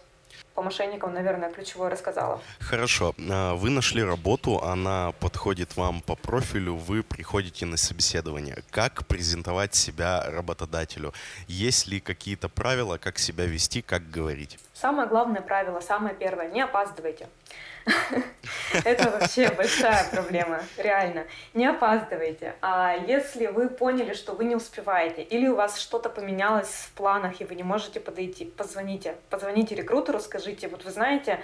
по мошенникам, наверное, ключевое рассказала. Хорошо. А, вы нашли работу, она подходит вам по профилю, вы приходите на собеседование. Как презентовать себя работодателю? Есть ли какие-то правила, как себя вести, как говорить? Самое главное правило, самое первое, не опаздывайте. Это вообще большая проблема, реально. Не опаздывайте. А если вы поняли, что вы не успеваете, или у вас что-то поменялось в планах, и вы не можете подойти, позвоните. Позвоните рекрутеру, скажите, вот вы знаете,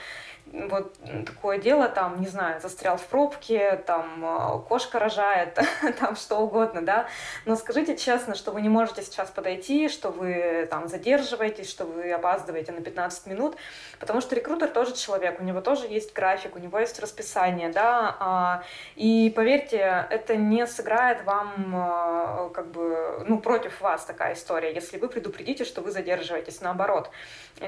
вот такое дело, там, не знаю, застрял в пробке, там, э, кошка рожает, там, что угодно, да, но скажите честно, что вы не можете сейчас подойти, что вы там задерживаетесь, что вы опаздываете на 15 минут, потому что рекрутер тоже человек, у него тоже есть график, у него есть расписание, да, а, и поверьте, это не сыграет вам, э, как бы, ну, против вас такая история, если вы предупредите, что вы задерживаетесь, наоборот,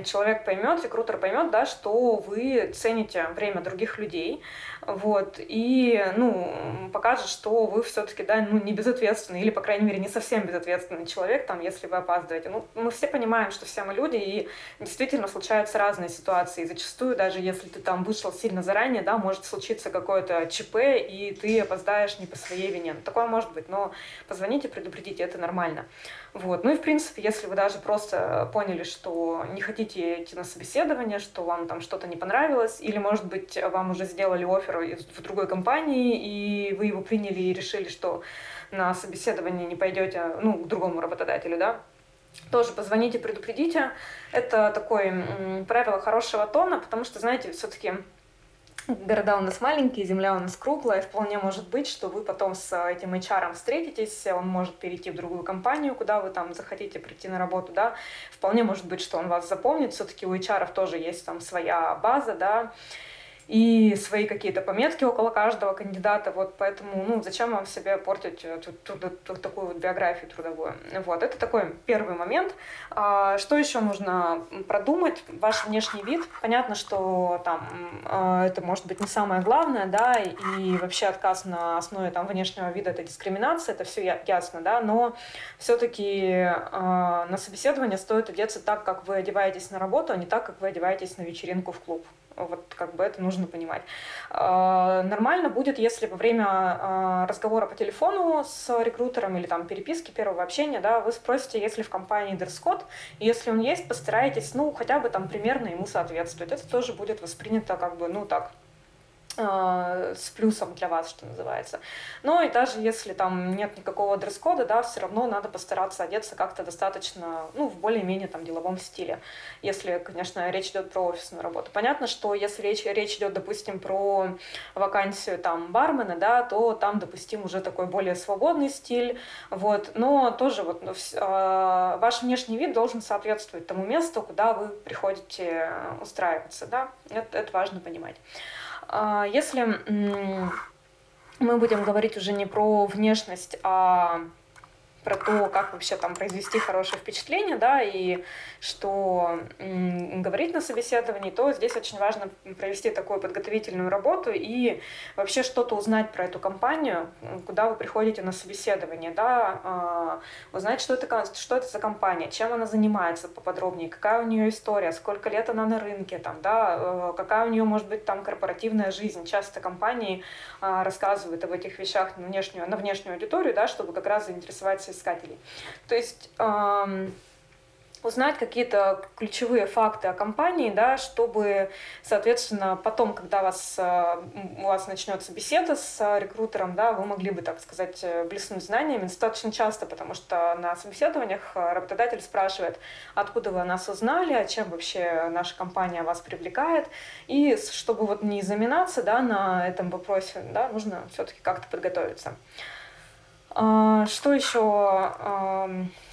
человек поймет, рекрутер поймет, да, что вы цените время других людей, вот, и, ну, покажет, что вы все-таки, да, ну, не безответственный, или, по крайней мере, не совсем безответственный человек, там, если вы опаздываете. Ну, мы все понимаем, что все мы люди, и действительно случаются разные ситуации. И зачастую, даже если ты там вышел сильно заранее, да, может случиться какое-то ЧП, и ты опоздаешь не по своей вине. Ну, такое может быть, но позвоните, предупредите, это нормально. Вот. Ну и, в принципе, если вы даже просто поняли, что не хотите идти на собеседование, что вам там что-то не понравилось, или, может быть, вам уже сделали офер в другой компании, и вы его приняли и решили, что на собеседование не пойдете, ну, к другому работодателю, да, тоже позвоните, предупредите. Это такое правило хорошего тона, потому что, знаете, все-таки города у нас маленькие, земля у нас круглая, вполне может быть, что вы потом с этим HR встретитесь, он может перейти в другую компанию, куда вы там захотите прийти на работу, да, вполне может быть, что он вас запомнит, все-таки у HR тоже есть там своя база, да, и свои какие-то пометки около каждого кандидата, вот поэтому, ну, зачем вам себе портить э, тут, тут, тут, такую вот биографию трудовую. Вот, это такой первый момент. А, что еще нужно продумать? Ваш внешний вид. Понятно, что там а, это может быть не самое главное, да, и вообще отказ на основе там внешнего вида это дискриминация, это все ясно, да, но все-таки а, на собеседование стоит одеться так, как вы одеваетесь на работу, а не так, как вы одеваетесь на вечеринку в клуб. Вот как бы это нужно понимать. А, нормально будет, если во время а, разговора по телефону с рекрутером или там переписки первого общения, да, вы спросите, если в компании дресс-код, если он есть, постарайтесь, ну, хотя бы там примерно ему соответствовать. Это тоже будет воспринято как бы, ну, так, с плюсом для вас, что называется. Но и даже если там нет никакого дресс-кода, да, все равно надо постараться одеться как-то достаточно, ну, в более-менее там деловом стиле, если, конечно, речь идет про офисную работу. Понятно, что если речь, речь идет, допустим, про вакансию там бармена, да, то там допустим уже такой более свободный стиль, вот, но тоже вот ну, э, ваш внешний вид должен соответствовать тому месту, куда вы приходите устраиваться, да, это, это важно понимать. А, если мы будем говорить уже не про внешность, а про то, как вообще там произвести хорошее впечатление, да, и что говорить на собеседовании, то здесь очень важно провести такую подготовительную работу и вообще что-то узнать про эту компанию, куда вы приходите на собеседование, да, э, узнать, что это, что это за компания, чем она занимается поподробнее, какая у нее история, сколько лет она на рынке, там, да, э, какая у нее может быть там корпоративная жизнь. Часто компании э, рассказывают об этих вещах на внешнюю, на внешнюю аудиторию, да, чтобы как раз заинтересовать искателей. То есть э, узнать какие-то ключевые факты о компании, да, чтобы, соответственно, потом, когда вас, э, у вас начнется беседа с рекрутером, да, вы могли бы, так сказать, э, блеснуть знаниями достаточно часто, потому что на собеседованиях э, работодатель спрашивает, откуда вы нас узнали, а чем вообще наша компания вас привлекает, и чтобы вот не заминаться, да, на этом вопросе, да, нужно все-таки как-то подготовиться. А, что еще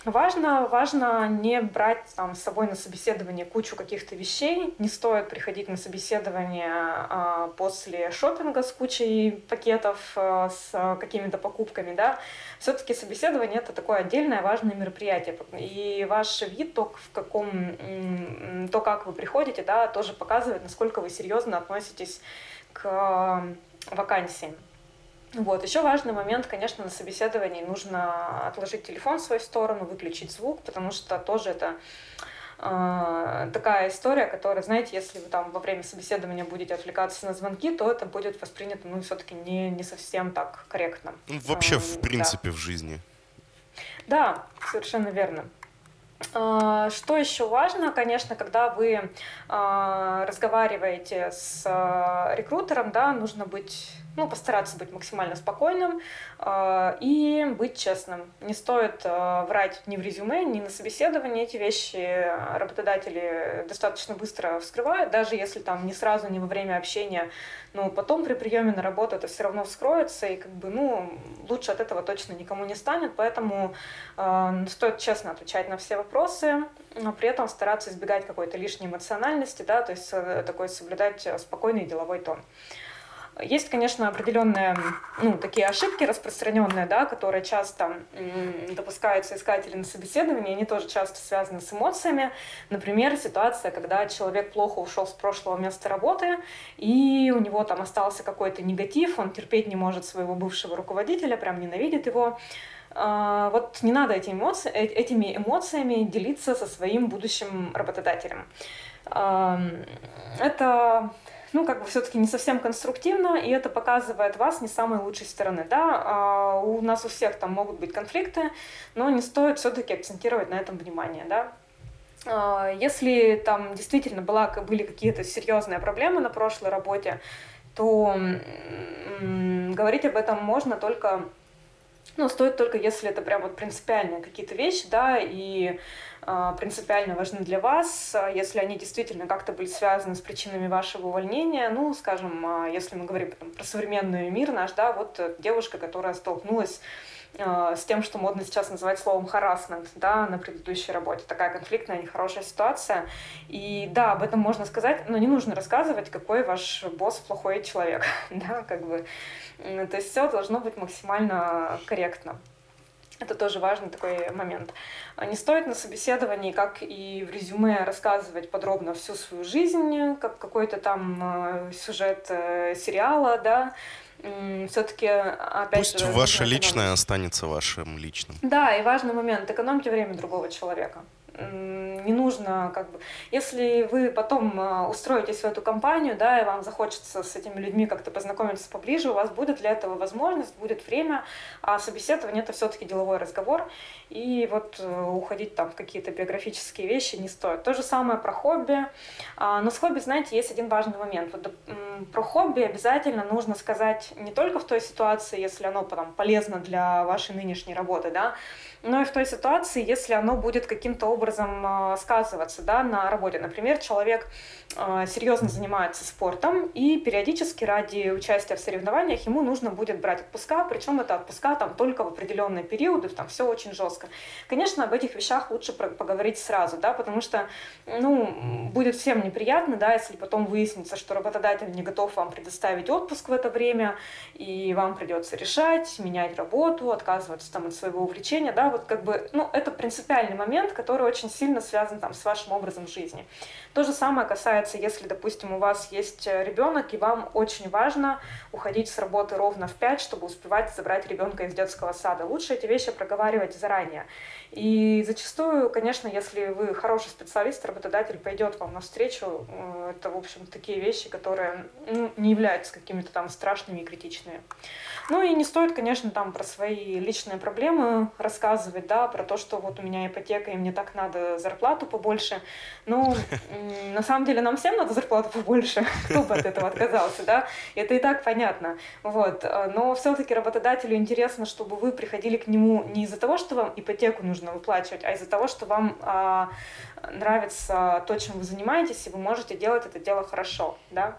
важно? Важно не брать там, с собой на собеседование кучу каких-то вещей. Не стоит приходить на собеседование а, после шопинга с кучей пакетов, а, с какими-то покупками. Да? Все-таки собеседование это такое отдельное важное мероприятие. И ваш вид, то, в каком, то как вы приходите, да, тоже показывает, насколько вы серьезно относитесь к вакансии. Вот. Еще важный момент, конечно, на собеседовании нужно отложить телефон в свою сторону, выключить звук, потому что тоже это э, такая история, которая, знаете, если вы там во время собеседования будете отвлекаться на звонки, то это будет воспринято, ну, все-таки не, не совсем так корректно. Ну, вообще, в принципе, да. в жизни. Да, совершенно верно. А, что еще важно, конечно, когда вы а, разговариваете с рекрутером, да, нужно быть ну, постараться быть максимально спокойным э, и быть честным. Не стоит э, врать ни в резюме, ни на собеседовании. Эти вещи работодатели достаточно быстро вскрывают, даже если там не сразу, не во время общения, но потом при приеме на работу это все равно вскроется, и как бы, ну, лучше от этого точно никому не станет, поэтому э, стоит честно отвечать на все вопросы, но при этом стараться избегать какой-то лишней эмоциональности, да, то есть э, такой соблюдать спокойный деловой тон. Есть, конечно, определенные, ну, такие ошибки распространенные, да, которые часто допускаются искатели на собеседовании, они тоже часто связаны с эмоциями. Например, ситуация, когда человек плохо ушел с прошлого места работы, и у него там остался какой-то негатив, он терпеть не может своего бывшего руководителя, прям ненавидит его, э, вот не надо эти эмоции, э, этими эмоциями делиться со своим будущим работодателем. Это ну, как бы все-таки не совсем конструктивно, и это показывает вас не самой лучшей стороны, да. А у нас у всех там могут быть конфликты, но не стоит все-таки акцентировать на этом внимание, да. А, если там действительно была, были какие-то серьезные проблемы на прошлой работе, то говорить об этом можно только, ну, стоит только, если это прям вот принципиальные какие-то вещи, да, и э, принципиально важны для вас, если они действительно как-то были связаны с причинами вашего увольнения, ну, скажем, а, если мы говорим там, про современный мир наш, да, вот девушка, которая столкнулась Э, с тем, что модно сейчас называть словом harassment, да, на предыдущей работе. Такая конфликтная, нехорошая ситуация. И да, об этом можно сказать, но не нужно рассказывать, какой ваш босс плохой человек, да, как бы. То есть все должно быть максимально корректно. Это тоже важный такой момент. Не стоит на собеседовании, как и в резюме, рассказывать подробно всю свою жизнь, как какой-то там э, сюжет э, сериала, да, все-таки опять Пусть же, ваше личное останется вашим личным. Да, и важный момент, экономьте время другого человека не нужно как бы... Если вы потом а, устроитесь в эту компанию, да, и вам захочется с этими людьми как-то познакомиться поближе, у вас будет для этого возможность, будет время, а собеседование — это все таки деловой разговор, и вот э, уходить там в какие-то биографические вещи не стоит. То же самое про хобби. А, но с хобби, знаете, есть один важный момент. Вот про хобби обязательно нужно сказать не только в той ситуации, если оно там, полезно для вашей нынешней работы, да, но и в той ситуации, если оно будет каким-то образом а, сказываться да, на работе. Например, человек а, серьезно занимается спортом, и периодически ради участия в соревнованиях ему нужно будет брать отпуска, причем это отпуска там только в определенные периоды, там все очень жестко. Конечно, об этих вещах лучше поговорить сразу, да, потому что, ну, будет всем неприятно, да, если потом выяснится, что работодатель не готов вам предоставить отпуск в это время, и вам придется решать, менять работу, отказываться там от своего увлечения, да, вот как бы, ну, это принципиальный момент, который очень сильно связан там с вашим образом жизни. То же самое касается, если, допустим, у вас есть э, ребенок, и вам очень важно уходить с работы ровно в 5, чтобы успевать забрать ребенка из детского сада. Лучше эти вещи проговаривать заранее. И зачастую, конечно, если вы хороший специалист, работодатель пойдет вам навстречу. Э, это, в общем, такие вещи, которые ну, не являются какими-то там страшными и критичными. Ну и не стоит, конечно, там про свои личные проблемы рассказывать, да, про то, что вот у меня ипотека, и мне так надо зарплату побольше. Ну, на самом деле нам всем надо зарплату побольше, кто бы от этого отказался, да, это и так понятно. Вот. Но все-таки работодателю интересно, чтобы вы приходили к нему не из-за того, что вам ипотеку нужно выплачивать, а из-за того, что вам а, нравится то, чем вы занимаетесь, и вы можете делать это дело хорошо, да.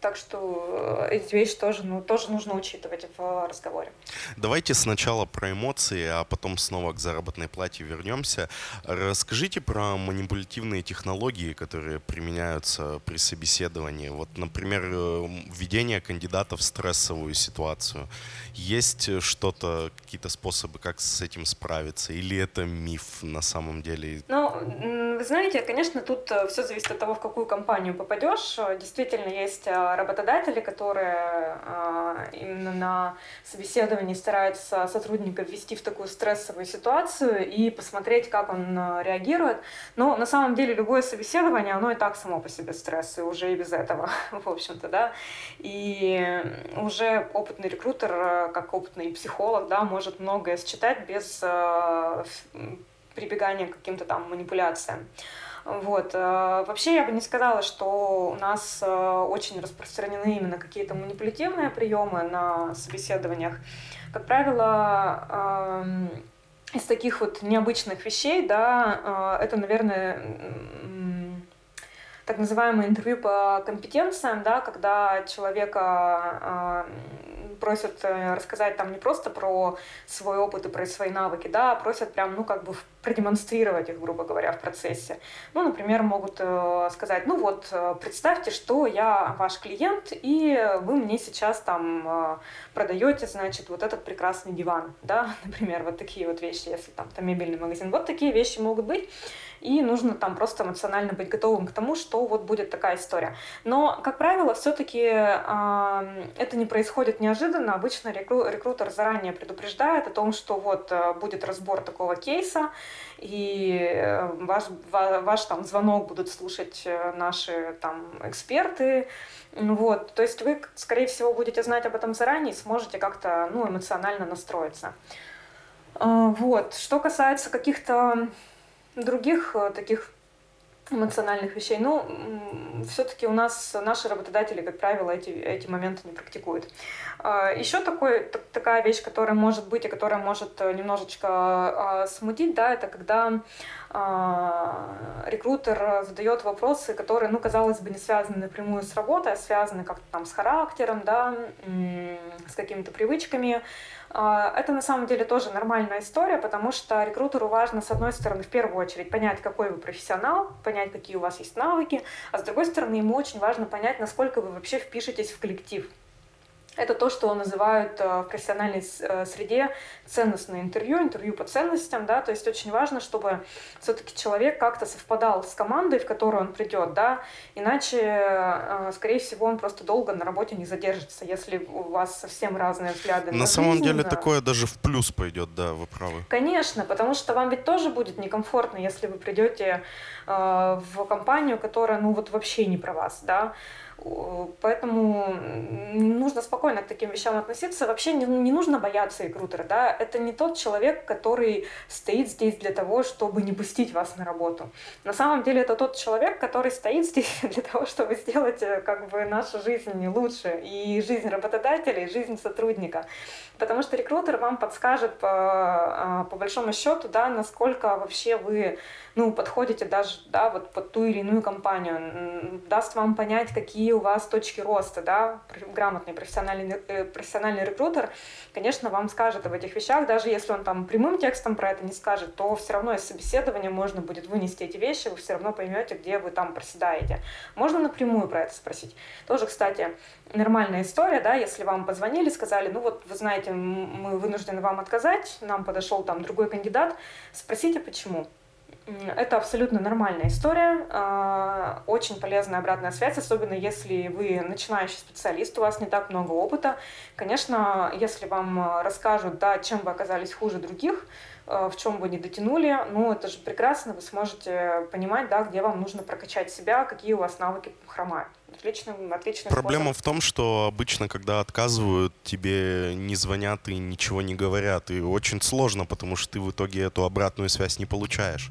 Так что э, эти вещи тоже, ну, тоже нужно учитывать в разговоре. Давайте сначала про эмоции, а потом снова к заработной плате вернемся. Расскажите про манипулятивные технологии, которые применяются при собеседовании. Вот, например, э, введение кандидата в стрессовую ситуацию. Есть что-то, какие-то способы, как с этим справиться? Или это миф на самом деле? Ну, вы знаете, конечно, тут э, все зависит от того, в какую компанию попадешь. Действительно, есть работодатели, которые а, именно на собеседовании стараются сотрудника ввести в такую стрессовую ситуацию и посмотреть, как он реагирует. Но на самом деле любое собеседование, оно и так само по себе стресс, и уже и без этого, в общем-то, да. И уже опытный рекрутер, как опытный психолог, да, может многое считать без прибегания к каким-то там манипуляциям. Вот. Э, вообще я бы не сказала, что у нас э, очень распространены именно какие-то манипулятивные приемы на собеседованиях. Как правило, эм, из таких вот необычных вещей, да, э, это, наверное, так называемое интервью по компетенциям, да, когда человека просят рассказать там не просто про свой опыт и про свои навыки, да, а просят прям, ну, как бы продемонстрировать их, грубо говоря, в процессе. Ну, например, могут э, сказать, ну вот, э, представьте, что я ваш клиент, и вы мне сейчас там э, продаете, значит, вот этот прекрасный диван, да, например, вот такие вот вещи, если там, там мебельный магазин, вот такие вещи могут быть. И нужно там просто эмоционально быть готовым к тому, что вот будет такая история. Но, как правило, все-таки э, это не происходит неожиданно. Обычно рекру рекрутер заранее предупреждает о том, что вот э, будет разбор такого кейса, и э, ваш, ваш там звонок будут слушать э, наши там эксперты, вот, то есть вы, скорее всего, будете знать об этом заранее и сможете как-то, ну, эмоционально настроиться. Вот, что касается каких-то других э, таких эмоциональных вещей. Ну, все-таки у нас наши работодатели, как правило, эти, эти моменты не практикуют. А, Еще такой, такая вещь, которая может быть и которая может э, немножечко а, смутить, да, это когда а, рекрутер задает вопросы, которые, ну, казалось бы, не связаны напрямую с работой, а связаны как-то там с характером, да, с какими-то привычками, это на самом деле тоже нормальная история, потому что рекрутеру важно, с одной стороны, в первую очередь понять, какой вы профессионал, понять, какие у вас есть навыки, а с другой стороны, ему очень важно понять, насколько вы вообще впишетесь в коллектив. Это то, что называют э, в профессиональной э, среде ценностное интервью, интервью по ценностям, да, то есть очень важно, чтобы все-таки человек как-то совпадал с командой, в которую он придет, да, иначе, э, скорее всего, он просто долго на работе не задержится, если у вас совсем разные взгляды. На, на самом жизнь, деле да. такое даже в плюс пойдет, да, вы правы. Конечно, потому что вам ведь тоже будет некомфортно, если вы придете э, в компанию, которая, ну, вот вообще не про вас, да, Поэтому нужно спокойно к таким вещам относиться. Вообще не, не нужно бояться рекрутера. Да? Это не тот человек, который стоит здесь для того, чтобы не пустить вас на работу. На самом деле это тот человек, который стоит здесь для того, чтобы сделать э, как бы, нашу жизнь лучше. И жизнь работодателя, и жизнь сотрудника. Потому что рекрутер вам подскажет по, а, по большому счету, да, насколько вообще вы ну, подходите даже да, вот под ту или иную компанию, даст вам понять, какие у вас точки роста, да, грамотный профессиональный, э, профессиональный рекрутер, конечно, вам скажет об этих вещах, даже если он там прямым текстом про это не скажет, то все равно из собеседования можно будет вынести эти вещи, вы все равно поймете, где вы там проседаете. Можно напрямую про это спросить. Тоже, кстати, нормальная история, да, если вам позвонили, сказали, ну вот, вы знаете, мы вынуждены вам отказать, нам подошел там другой кандидат, спросите, почему. Это абсолютно нормальная история, а, очень полезная обратная связь, особенно если вы начинающий специалист, у вас не так много опыта. Конечно, если вам расскажут, да, чем вы оказались хуже других, а, в чем вы не дотянули, ну это же прекрасно, вы сможете понимать, да, где вам нужно прокачать себя, какие у вас навыки хромают. Отличный, отличный Проблема способ. в том, что обычно, когда отказывают, тебе не звонят и ничего не говорят. И очень сложно, потому что ты в итоге эту обратную связь не получаешь.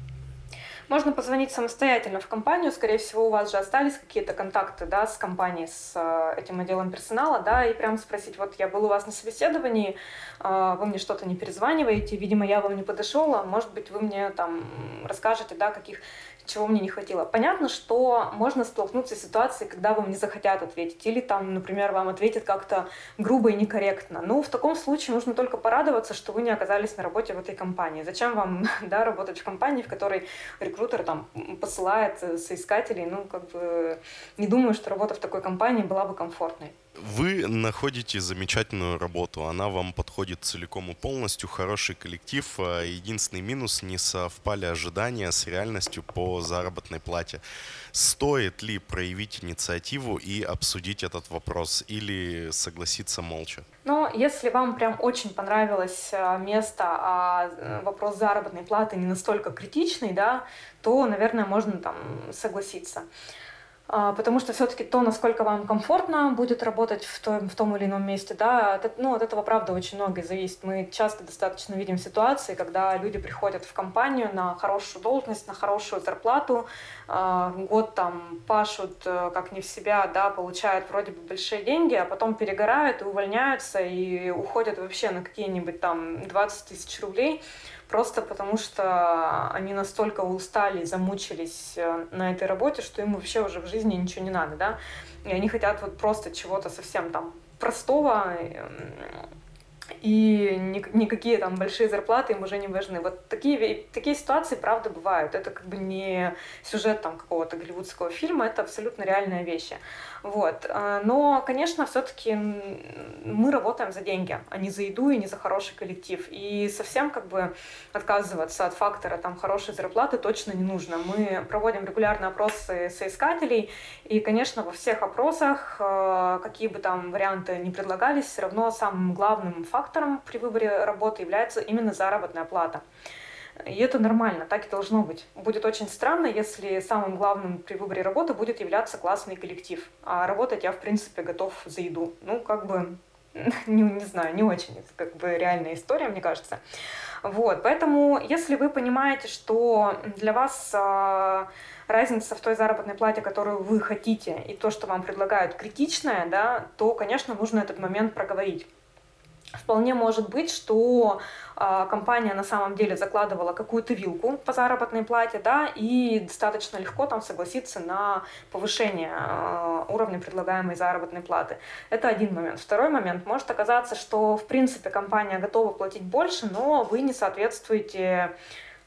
Можно позвонить самостоятельно в компанию, скорее всего, у вас же остались какие-то контакты да, с компанией, с э, этим отделом персонала, да, и прям спросить, вот я был у вас на собеседовании, э, вы мне что-то не перезваниваете, видимо, я вам не подошел, а может быть, вы мне там расскажете, да, каких чего мне не хватило. Понятно, что можно столкнуться с ситуацией, когда вам не захотят ответить, или там, например, вам ответят как-то грубо и некорректно. Ну, в таком случае нужно только порадоваться, что вы не оказались на работе в этой компании. Зачем вам, да, работать в компании, в которой рекрутер там посылает соискателей? Ну, как бы не думаю, что работа в такой компании была бы комфортной. Вы находите замечательную работу, она вам подходит целиком и полностью, хороший коллектив. А единственный минус – не совпали ожидания с реальностью по заработной плате. Стоит ли проявить инициативу и обсудить этот вопрос или согласиться молча? Но если вам прям очень понравилось а, место, а э, вопрос заработной платы не настолько критичный, да, то, наверное, можно там согласиться. А, потому что все-таки то, насколько вам комфортно будет работать в том, в том или ином месте, да, от, ну, от этого, правда, очень многое зависит. Мы часто достаточно видим ситуации, когда люди приходят в компанию на хорошую должность, на хорошую зарплату, а, год там пашут э, как не в себя, да, получают вроде бы большие деньги, а потом перегорают и увольняются и уходят вообще на какие-нибудь там 20 тысяч рублей, просто потому что они настолько устали, замучились э, на этой работе, что им вообще уже в жизни ничего не надо, да, и они хотят вот просто чего-то совсем там простого, и ни, никакие там большие зарплаты им уже не важны. Вот такие, такие ситуации, правда, бывают. Это как бы не сюжет там какого-то голливудского фильма, это абсолютно реальные вещи. Вот. А, но, конечно, все-таки мы работаем за деньги, а не за еду и не за хороший коллектив. И совсем как бы отказываться от фактора там хорошей зарплаты точно не нужно. Мы проводим регулярно опросы соискателей, и, конечно, во всех опросах, а, какие бы там варианты ни предлагались, все равно самым главным фактором при выборе работы является именно заработная плата. И это нормально, так и должно быть. Будет очень странно, если самым главным при выборе работы будет являться классный коллектив. А работать я, в принципе, готов за еду. Ну, как бы, не, не знаю, не очень как бы реальная история, мне кажется. Вот, поэтому, если вы понимаете, что для вас э, разница в той заработной плате, которую вы хотите, и то, что вам предлагают, критичная, да, то, конечно, нужно этот момент проговорить. Вполне может быть, что э, компания на самом деле закладывала какую-то вилку по заработной плате, да, и достаточно легко там согласиться на повышение э, уровня предлагаемой заработной платы. Это один момент. Второй момент. Может оказаться, что в принципе компания готова платить больше, но вы не соответствуете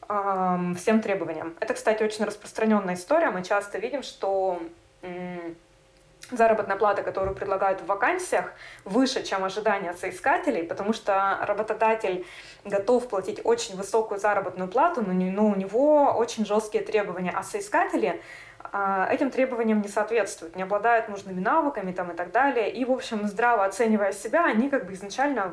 всем требованиям. Это, кстати, очень распространенная история. Мы часто видим, что заработная плата, которую предлагают в вакансиях, выше, чем ожидания соискателей, потому что работодатель готов платить очень высокую заработную плату, но, у него очень жесткие требования, а соискатели этим требованиям не соответствуют, не обладают нужными навыками там, и так далее. И, в общем, здраво оценивая себя, они как бы изначально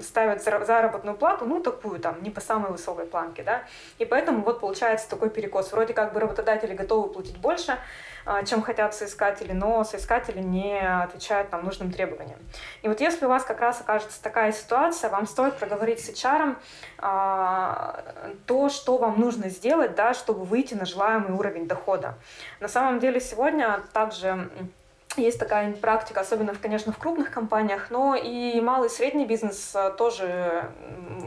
ставят заработную плату, ну, такую там, не по самой высокой планке, да. И поэтому вот получается такой перекос. Вроде как бы работодатели готовы платить больше, а, чем хотят соискатели, но соискатели не отвечают там нужным требованиям. И вот если у вас как раз окажется такая ситуация, вам стоит проговорить с HR а, то, что вам нужно сделать, да, чтобы выйти на желаемый уровень дохода. На самом деле сегодня также есть такая практика, особенно, конечно, в крупных компаниях, но и малый и средний бизнес э, тоже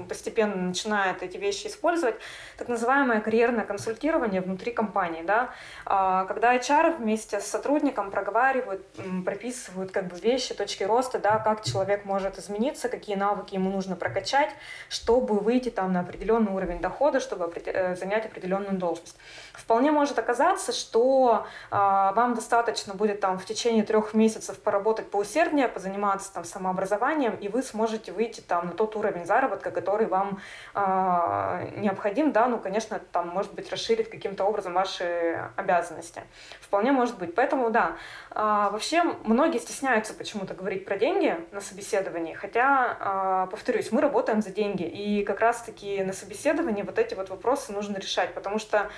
постепенно начинает эти вещи использовать. Так называемое карьерное консультирование внутри компании, да, а, когда HR вместе с сотрудником проговаривают, прописывают как бы вещи, точки роста, да, как человек может измениться, какие навыки ему нужно прокачать, чтобы выйти там на определенный уровень дохода, чтобы занять определенную должность. Вполне может оказаться, что а, вам достаточно будет там в течение трех месяцев поработать поусерднее, позаниматься там самообразованием, и вы сможете выйти там на тот уровень заработка, который вам э, необходим, да, ну, конечно, там, может быть, расширить каким-то образом ваши обязанности. Вполне может быть. Поэтому, да, э, вообще многие стесняются почему-то говорить про деньги на собеседовании, хотя, э, повторюсь, мы работаем за деньги, и как раз-таки на собеседовании вот эти вот вопросы нужно решать, потому что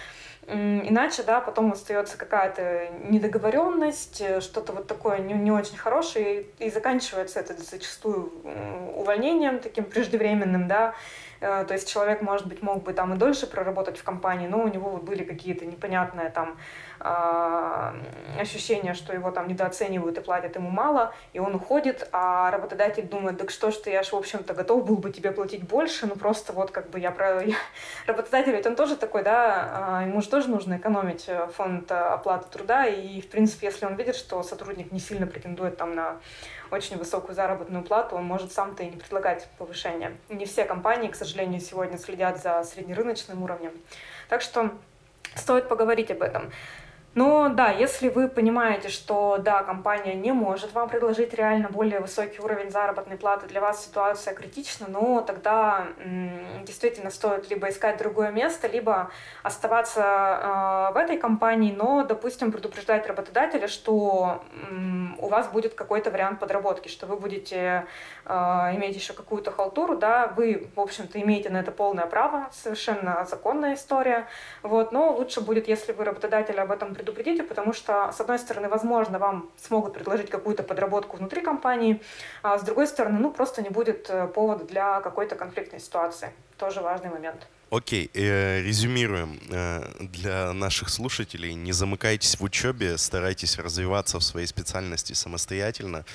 Иначе, да, потом остается какая-то недоговоренность, э, что-то вот такое не, не очень хорошее, и, и заканчивается это зачастую увольнением таким преждевременным, да, Э, то есть человек, может быть, мог бы там и дольше проработать в компании, но у него вот были какие-то непонятные там а, ощущения, что его там недооценивают и платят ему мало, и он уходит, а работодатель думает, так что ж ты, я ж, в общем-то, готов был бы тебе платить больше, ну просто вот как бы я про... Работодатель ведь он тоже такой, да, а, ему же тоже нужно экономить э, фонд э, оплаты труда, и, в принципе, если он видит, что сотрудник не сильно претендует там на очень высокую заработную плату, он может сам-то и не предлагать повышение. Не все компании, к сожалению, сегодня следят за среднерыночным уровнем. Так что стоит поговорить об этом. Но да, если вы понимаете, что да, компания не может вам предложить реально более высокий уровень заработной платы, для вас ситуация критична, но тогда м, действительно стоит либо искать другое место, либо оставаться э, в этой компании, но, допустим, предупреждать работодателя, что м, у вас будет какой-то вариант подработки, что вы будете э, иметь еще какую-то халтуру, да, вы, в общем-то, имеете на это полное право, совершенно законная история, вот, но лучше будет, если вы работодателя об этом предупредите, потому что, с одной стороны, возможно, вам смогут предложить какую-то подработку внутри компании, а с другой стороны, ну, просто не будет э, повода для какой-то конфликтной ситуации. Тоже важный момент. Окей, э, резюмируем э, для наших слушателей. Не замыкайтесь в учебе, старайтесь развиваться в своей специальности самостоятельно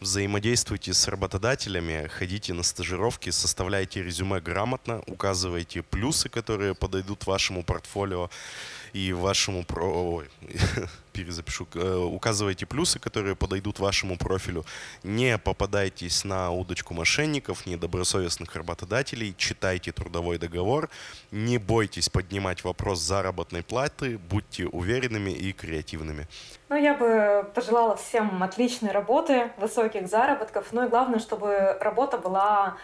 взаимодействуйте с работодателями, ходите на стажировки, составляйте резюме грамотно, указывайте плюсы, которые подойдут вашему портфолио и вашему про... Ой, перезапишу. Э, указывайте плюсы, которые подойдут вашему профилю. Не попадайтесь на удочку мошенников, недобросовестных работодателей. Читайте трудовой договор. Не бойтесь поднимать вопрос заработной платы. Будьте уверенными и креативными. Ну, я бы пожелала всем отличной работы, высоких заработков. Ну и главное, чтобы работа была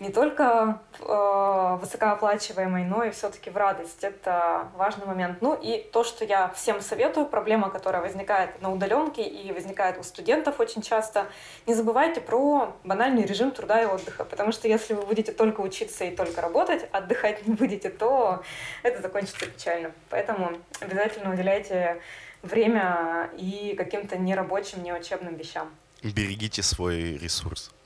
не только э, высокооплачиваемой, но и все-таки в радость. Это важный момент. Ну и то, что я всем советую, проблема, которая возникает на удаленке и возникает у студентов очень часто, не забывайте про банальный режим труда и отдыха, потому что если вы будете только учиться и только работать, отдыхать не будете, то это закончится печально. Поэтому обязательно уделяйте время и каким-то нерабочим, неучебным вещам. Берегите свой ресурс.